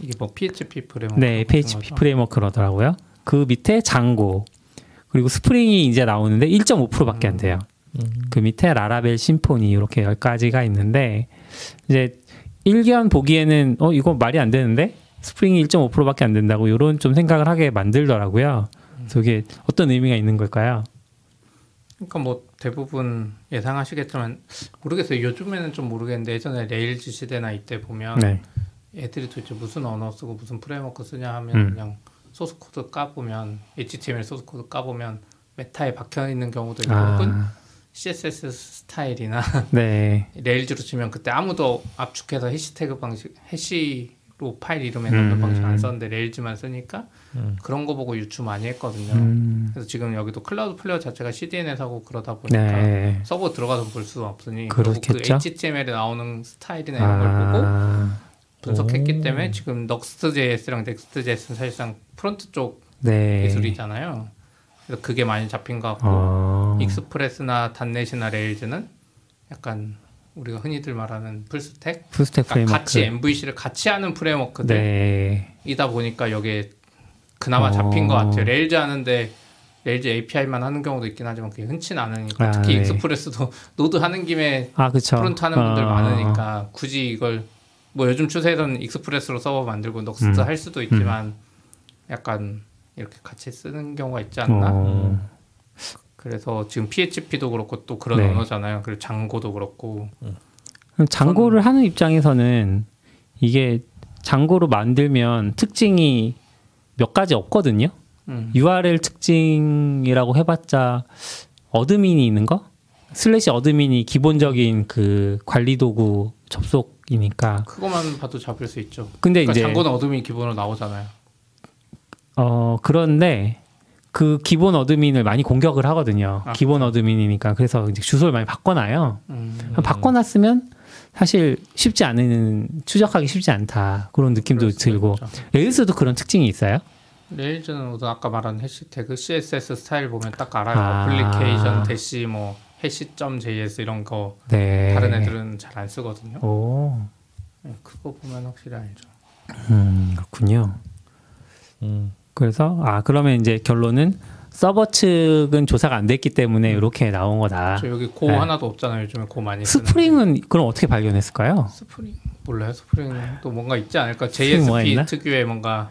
이게 뭐 PHP framework 네, PHP framework라더라고요. 그 밑에 Django 그리고 Spring이 이제 나오는데 1.5%밖에 안 돼요. 그 밑에 Laravel Symfony 이렇게 10가지가 있는데 이제 일견 보기에는 어 이거 말이 안 되는데 Spring이 1.5%밖에 안 된다고 이런 좀 생각을 하게 만들더라고요. 그래서 이게 어떤 의미가 있는 걸까요? 그러니까 뭐 대부분 예상하시겠지만 모르겠어요. 요즘에는 좀 모르겠는데 예전에 Rails 시대나 이때 보면 네. 애들이 도대체 무슨 언어 쓰고 무슨 framework 쓰냐 하면 음. 그냥 소스 코드 까보면 HTML 소스 코드 까보면 meta에 박혀 있는 경우도 있고 혹은 아, CSS 스타일이나 네. Rails로 치면 그때 아무도 압축해서 해시태그 방식 hash로 파일 이름에 넣는 음. 방식 안 썼는데 Rails만 쓰니까 그런 거 보고 유추 많이 했거든요. 음, 그래서 지금 여기도 Cloudflare 자체가 CDN에서 하고 그러다 보니까 네. 서버 들어가서 볼 수는 없으니 그 그렇겠죠. HTML에 나오는 스타일이나 이런 걸 보고 아, 분석했기 때문에 지금 Nuxt.js랑 Next.js는 사실상 front 쪽 네. 기술이잖아요. 그래서 그게 많이 잡힌 것 같고 어, Express나 닷넷이나 Rails는 약간 우리가 흔히들 말하는 full stack full stack 그러니까. 같이 MVC를 같이 하는 framework들이다 네. 보니까 여기에 그나마 어. 잡힌 것 같아요. Rails 하는데 Rails API만 하는 경우도 있긴 하지만 그게 흔치는 않으니까 아, 특히 네. Express도 Node 하는 김에 아, 그쵸. front 하는 분들 어, 많으니까 굳이 이걸 뭐 요즘 추세에서는 Express로 서버 만들고 Nuxt 음. 할 수도 있지만 약간 이렇게 같이 쓰는 경우가 있지 않나? 어, 그래서 지금 PHP도 그렇고 또 그런 네. 언어잖아요. 그리고 Django도 그렇고 그럼 Django를 하는 입장에서는 이게 Django로 만들면 특징이 몇 가지 없거든요. 음. URL 특징이라고 해봤자 admin이 있는 거? slash admin이 기본적인 그 관리 도구 접속이니까. 그거만 봐도 잡을 수 있죠. 근데 그러니까 이제 Django는 admin이 기본으로 나오잖아요. 어 그런데 그 기본 admin을 많이 공격을 하거든요. 아, 기본 admin이니까 그래서 이제 주소를 많이 바꿔놔요. 음. 바꿔놨으면 사실 쉽지 않은 추적하기 쉽지 않다 그런 느낌도 들고 있죠. Rails도 그런 특징이 있어요. Rails는 우선 아까 말한 해시태그 CSS 스타일 보면 딱 알아요. 아. application dash 뭐 hash.js 이런 거 네. 다른 애들은 잘 안 쓰거든요. 오, 네, 그거 보면 확실히 알죠. 음, 그렇군요. 음. 그래서 아 그러면 이제 결론은 서버 측은 조사가 안 됐기 때문에 이렇게 나온 거다. 저 여기 Go 네. 하나도 없잖아요. 요즘에 Go 많이. Spring은 그럼 어떻게 발견했을까요? 스프링 몰라요. 스프링도 뭔가 있지 않을까? Spring JSP? 특유의 뭔가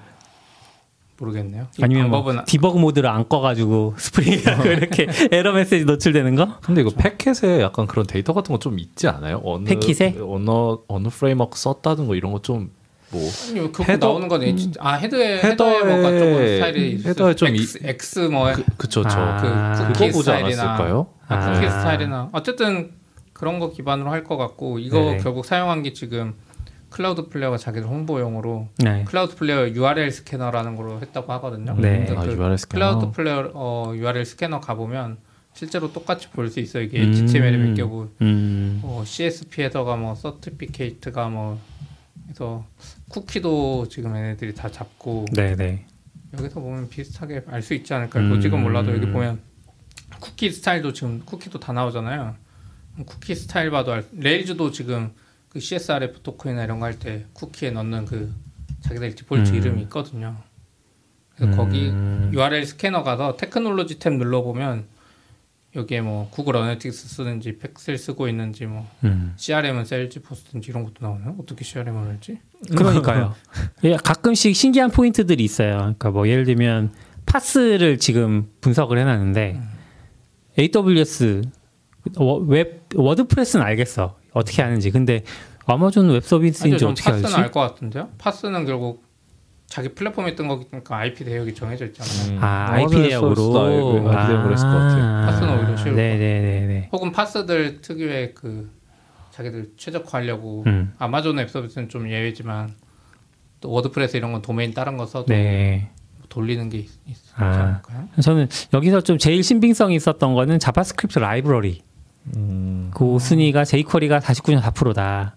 모르겠네요. 이 아니면 뭐 방법은 debug mode를 안 꺼가지고 Spring이라고 이렇게 에러 메시지 노출되는 거? 근데 이거 packet에 약간 그런 데이터 같은 거 좀 있지 않아요? 어느 packet에? 어느 어느 framework 썼다는 거 이런 거 좀 뭐 아니, 그 header- 나오는 건 H, 아 헤드에 헤더에- 뭔가 조금 스타일이 있을 header에 좀 X, X 뭐 그, 그쵸 저 아. 그 그거 쿠키 보지 스타일이나 않았을까요? 아, 쿠키 아. 스타일이나 어쨌든 그런 거 기반으로 할 것 같고 이거 네. 결국 사용한 게 지금 Cloudflare가 자기들 홍보용으로 네. Cloudflare URL 스캐너라는 걸로 했다고 하거든요. 네. 아, 그 URL 스캐너. Cloudflare 어, URL 스캐너 가보면 실제로 똑같이 볼 수 있어요. 이게 음. HTML에 몇 개고 음. 뭐 CSP header가 뭐 certificate가 뭐 그래서 쿠키도 지금 얘네들이 다 잡고 네네. 여기서 보면 비슷하게 알 수 있지 않을까요? 음. 뭐 지금 몰라도 여기 보면 쿠키 스타일도 지금 쿠키도 다 나오잖아요. 쿠키 스타일 봐도 알, Rails도 지금 그 CSRF 토큰이나 이런 거 할 때 쿠키에 넣는 그 자기들 디폴트 음. 이름이 있거든요. 그래서 거기 음. URL 스캐너 가서 technology 탭 눌러보면 여기에 뭐 구글 Analytics 쓰는지 Vercel 쓰고 있는지 뭐 음. CRM은 Salesforce인지 이런 것도 나오나요? 어떻게 CRM을 할지? 그러니까요. 예, 가끔씩 신기한 포인트들이 있어요. 그러니까 뭐 예를 들면 PaaS를 지금 분석을 해놨는데 AWS 워- 웹 워드프레스는 알겠어 어떻게 하는지. 근데 아마존 웹 서비스인지 좀 어떻게 PaaS는 알지? 알것 같은데요? PaaS는 결국 자기 플랫폼에 뜬 거니까 IP 대역이 정해져 있잖아요. 음. 아 IP 대역으로. IP 대역으로 했을 것 같아요. PaaS는 오히려 쉬울 것 네네네네. 혹은 PaaS들 특유의 그 자기들 최적화하려고 음. 아마존 웹 서비스는 좀 예외지만 또 워드프레스 이런 건 도메인 다른 거 써도 네. 돌리는 게 있, 있지 아. 않을까요? 저는 여기서 좀 제일 신빙성이 있었던 거는 JavaScript 라이브러리. 음, 그 순위가 jQuery가 49.4%다.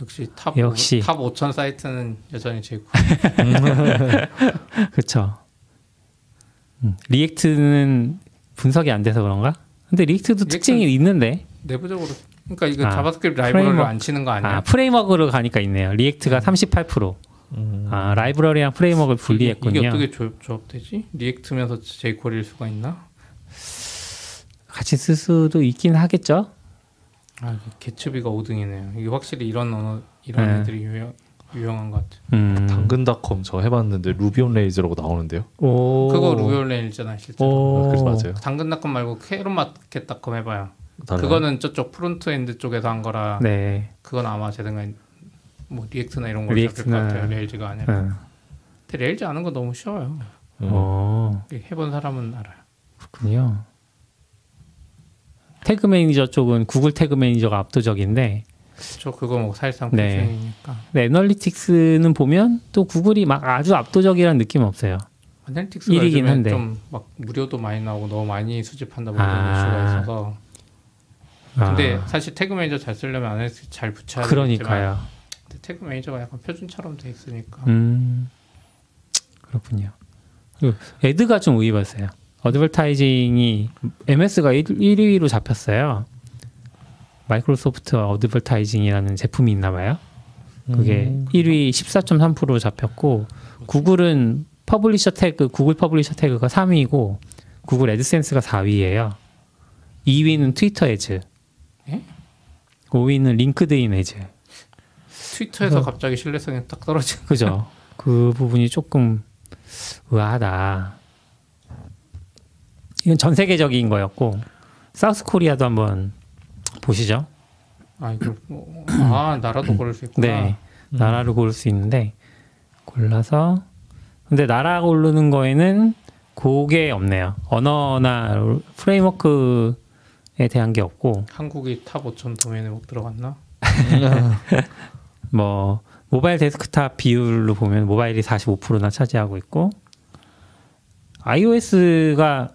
역시 탑 역시. 탑 5천 사이트는 여전히 제고 그렇죠. React는 분석이 안 돼서 그런가? 근데 React도 React는- 특징이 있는데 내부적으로 그러니까 이거 아, JavaScript framework. 안 치는 거 아니야? 아 framework로 가니까 있네요. React가 38%. 음. 아 라이브러리랑 framework를 분리했군요. 이게 어떻게 조합, 조합되지? React면서 jQuery일 수가 있나? 같이 쓸 수도 있긴 하겠죠. 아, Gatsby가 5등이네요. 이게 확실히 이런 언어 이런 네. 애들이 유용 유용한 것 같아. 음. 당근닷컴 저 해봤는데 Ruby on Rails라고 나오는데요. 오. 그거 Ruby on Rails잖아 실제로. 오. 그래서 맞아요. 당근닷컴 말고 캐롯마켓닷컴 해봐요. 달라요? 그거는 저쪽 frontend 쪽에서 한 거라 네. 그건 아마 제 생각에 뭐 React나 이런 걸 잡힐 것 React나- 같아요. Rails가 아니라. 음. 근데 Rails 아는 거 너무 쉬워요. 음. 오. 해본 사람은 알아요. 그렇군요. Tag Manager 쪽은 구글 Tag Manager가 압도적인데 저 그거 뭐 사실상 네. 풀생이니까. 네, Analytics는 보면 또 구글이 막 아주 압도적이라는 느낌은 없어요. 요즘에 한데. 좀 막 무료도 많이 나오고 너무 많이 수집한다 뭐 아. 이슈가 있어서. 근데 아, 사실 Tag Manager 잘 쓰려면 Analytics 잘 붙여야 그러니까요. Tag Manager가 약간 표준처럼 돼 있으니까. 음, 그렇군요. ad가 좀 의외였어요. advertising이 MS가 1, 1위로 잡혔어요. 마이크로소프트 Advertising이라는 제품이 있나 봐요. 그게 음. 1위 14.3% 잡혔고 구글은 Publisher Tag 구글 Publisher Tag가 3위고 구글 AdSense가 4위예요. 2위는 트위터 Ads. 예? 5위는 링크드인 Ads. 트위터에서 갑자기 신뢰성이 딱 떨어지는. 그죠? 그 부분이 조금 의아하다. 이건 전 세계적인 거였고 사우스 코리아도 한번 보시죠. 아 뭐, 아 나라도 고를 수 있구나. 네, 나라를 고를 수 있는데 골라서 근데 나라 고르는 거에는 그게 없네요. 언어나 프레임워크에 대한 게 없고 한국이 탑 5천 도메인에 못 들어갔나? 뭐 모바일 데스크탑 비율로 보면 모바일이 45%나 차지하고 있고 iOS가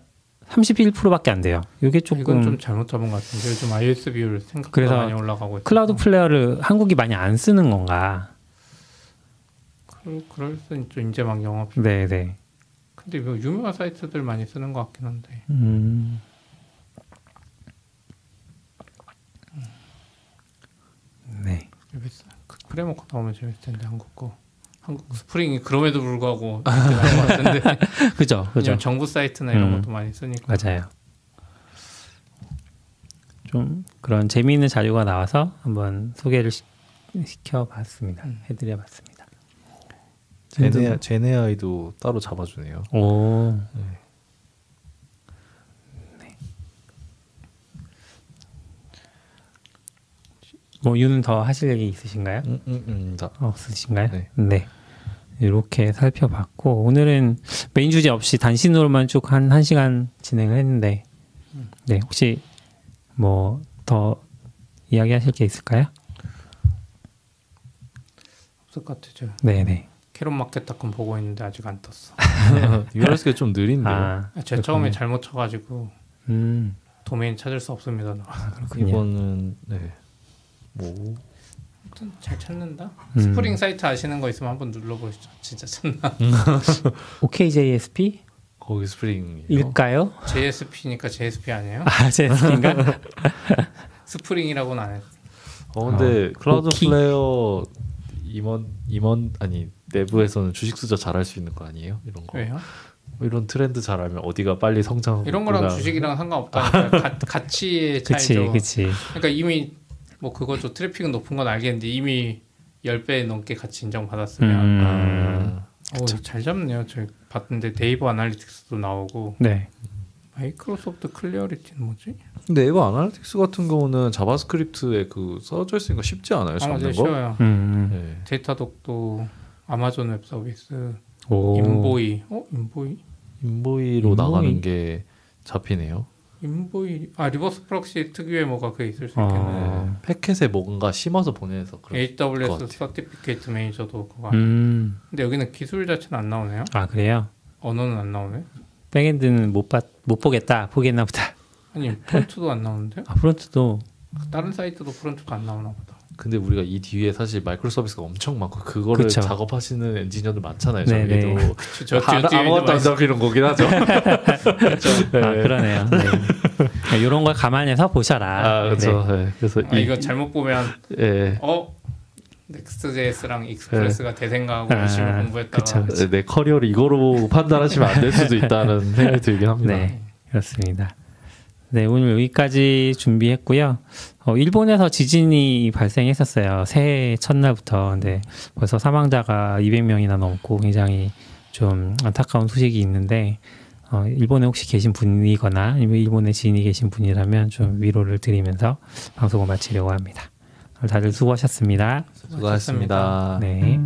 31%밖에 안 돼요. 이게 이건 조금 좀 잘못 잡은 것 같은데 요즘 iOS 비율 생각보다 많이 올라가고 있고 Cloudflare를 한국이 많이 안 쓰는 건가? 그, 그럴 수 있죠 막 영업 네, 네. 근데 뭐 유명한 사이트들 많이 쓰는 것 같긴 한데 음. 재밌어 그 framework 나오면 재밌을 텐데 한국 거 한국 Spring이 그럼에도 불구하고 나는 것 같은데 그죠, 그죠. 정부 사이트나 이런 음. 것도 많이 쓰니까 맞아요. 좀 그런 재미있는 자료가 나와서 한번 소개를 시, 시켜봤습니다. 음. 해드려봤습니다. 제네 제네아이도 따로 잡아주네요. 오. 네. 뭐 유는 더 하실 얘기 있으신가요? 음, 음, 음, 자, 없으신가요? 네. 네. 이렇게 살펴봤고 오늘은 메인 주제 없이 단신으로만 쭉한 1시간 진행을 했는데 네, 혹시 뭐 더 이야기하실 게 있을까요? 없을 것 같아요 네, 네. Karrotmarket.com 보고 있는데 아직 안 떴어 URS가 좀 느린데요. 아, 아, 제가 처음에 잘못 쳐가지고 음. 도메인 찾을 수 없습니다 그렇군요. 이거는 네. 뭐 아무튼 잘 찾는다 음. 스프링 사이트 아시는 거 있으면 한번 눌러보시죠 진짜 찾나 OKJSP 거기 스프링 일까요? JSP니까 JSP 아니에요? 아, JSP인가? Spring이라고는 안 했어 어 근데 클라우드 오키. flare 임원 임원 아니 내부에서는 주식 투자 잘할 수 있는 거 아니에요? 이런 거 왜요? 뭐 이런 트렌드 잘 알면 어디가 빨리 성장 이런 거랑 주식이랑 상관없다니까 가, 가치의 그치, 차이죠 그치. 그러니까 이미 뭐 그거죠 트래픽은 높은 건 알겠는데 이미 10배 넘게 가치 인정받았으면 음. 오, 잘 잡네요 저 봤는데 네이버 Analytics도 나오고 네. Microsoft Clarity는 뭐지? 근데 이거 analytics 같은 경우는 JavaScript에 그 써져 있으니까 쉽지 않아요 아 잡는 맞아요 거? 쉬워요 음. 네. Datadog도 Amazon Web Services 오. Envoy 어? Envoy? Envoy로 Envoy? 나가는 게 잡히네요. Envoy 아 reverse proxy 특유의 뭐가 그게 있을 수 있겠네. 어. 네. packet에 뭔가 심어서 보내서 그런 것 AWS. Certificate Manager도 그거. 음. 근데 여기는 기술 자체는 안 나오네요. 아 그래요? 언어는 안 나오네. backend는 못, 봤, 못 보겠다. 보겠나 보다. 아니 front도 안 나오는데? 아, front도 다른 사이트도 front가 안 나오나 보다. 근데 우리가 이 뒤에 사실 microservice가 엄청 많고 그거를 그쵸. 작업하시는 엔지니어들 많잖아요. 네네. 저희도 저 아, 아무것도 안 잡히는 거긴 하죠. 아 네. 그러네요. 네. 이런 걸 감안해서 보셔라. 아 그렇죠. 네. 그래서 아, 이, 이거 잘못 보면 예. 어 Next.js랑 Express가 대세 생각하고 열심히 아, 공부했다가 그쵸. 내 커리어를 이거로 판단하시면 안 될 수도 있다는 생각이 들긴 합니다. 네, 그렇습니다. 네, 오늘 여기까지 준비했고요. 어, 일본에서 지진이 발생했었어요. 새해 첫날부터. 근데 벌써 사망자가 200명이나 넘고 굉장히 좀 안타까운 소식이 있는데, 어, 일본에 혹시 계신 분이거나 아니면 일본에 지인이 계신 분이라면 좀 위로를 드리면서 방송을 마치려고 합니다. 다들 수고하셨습니다. 수고하셨습니다. 네.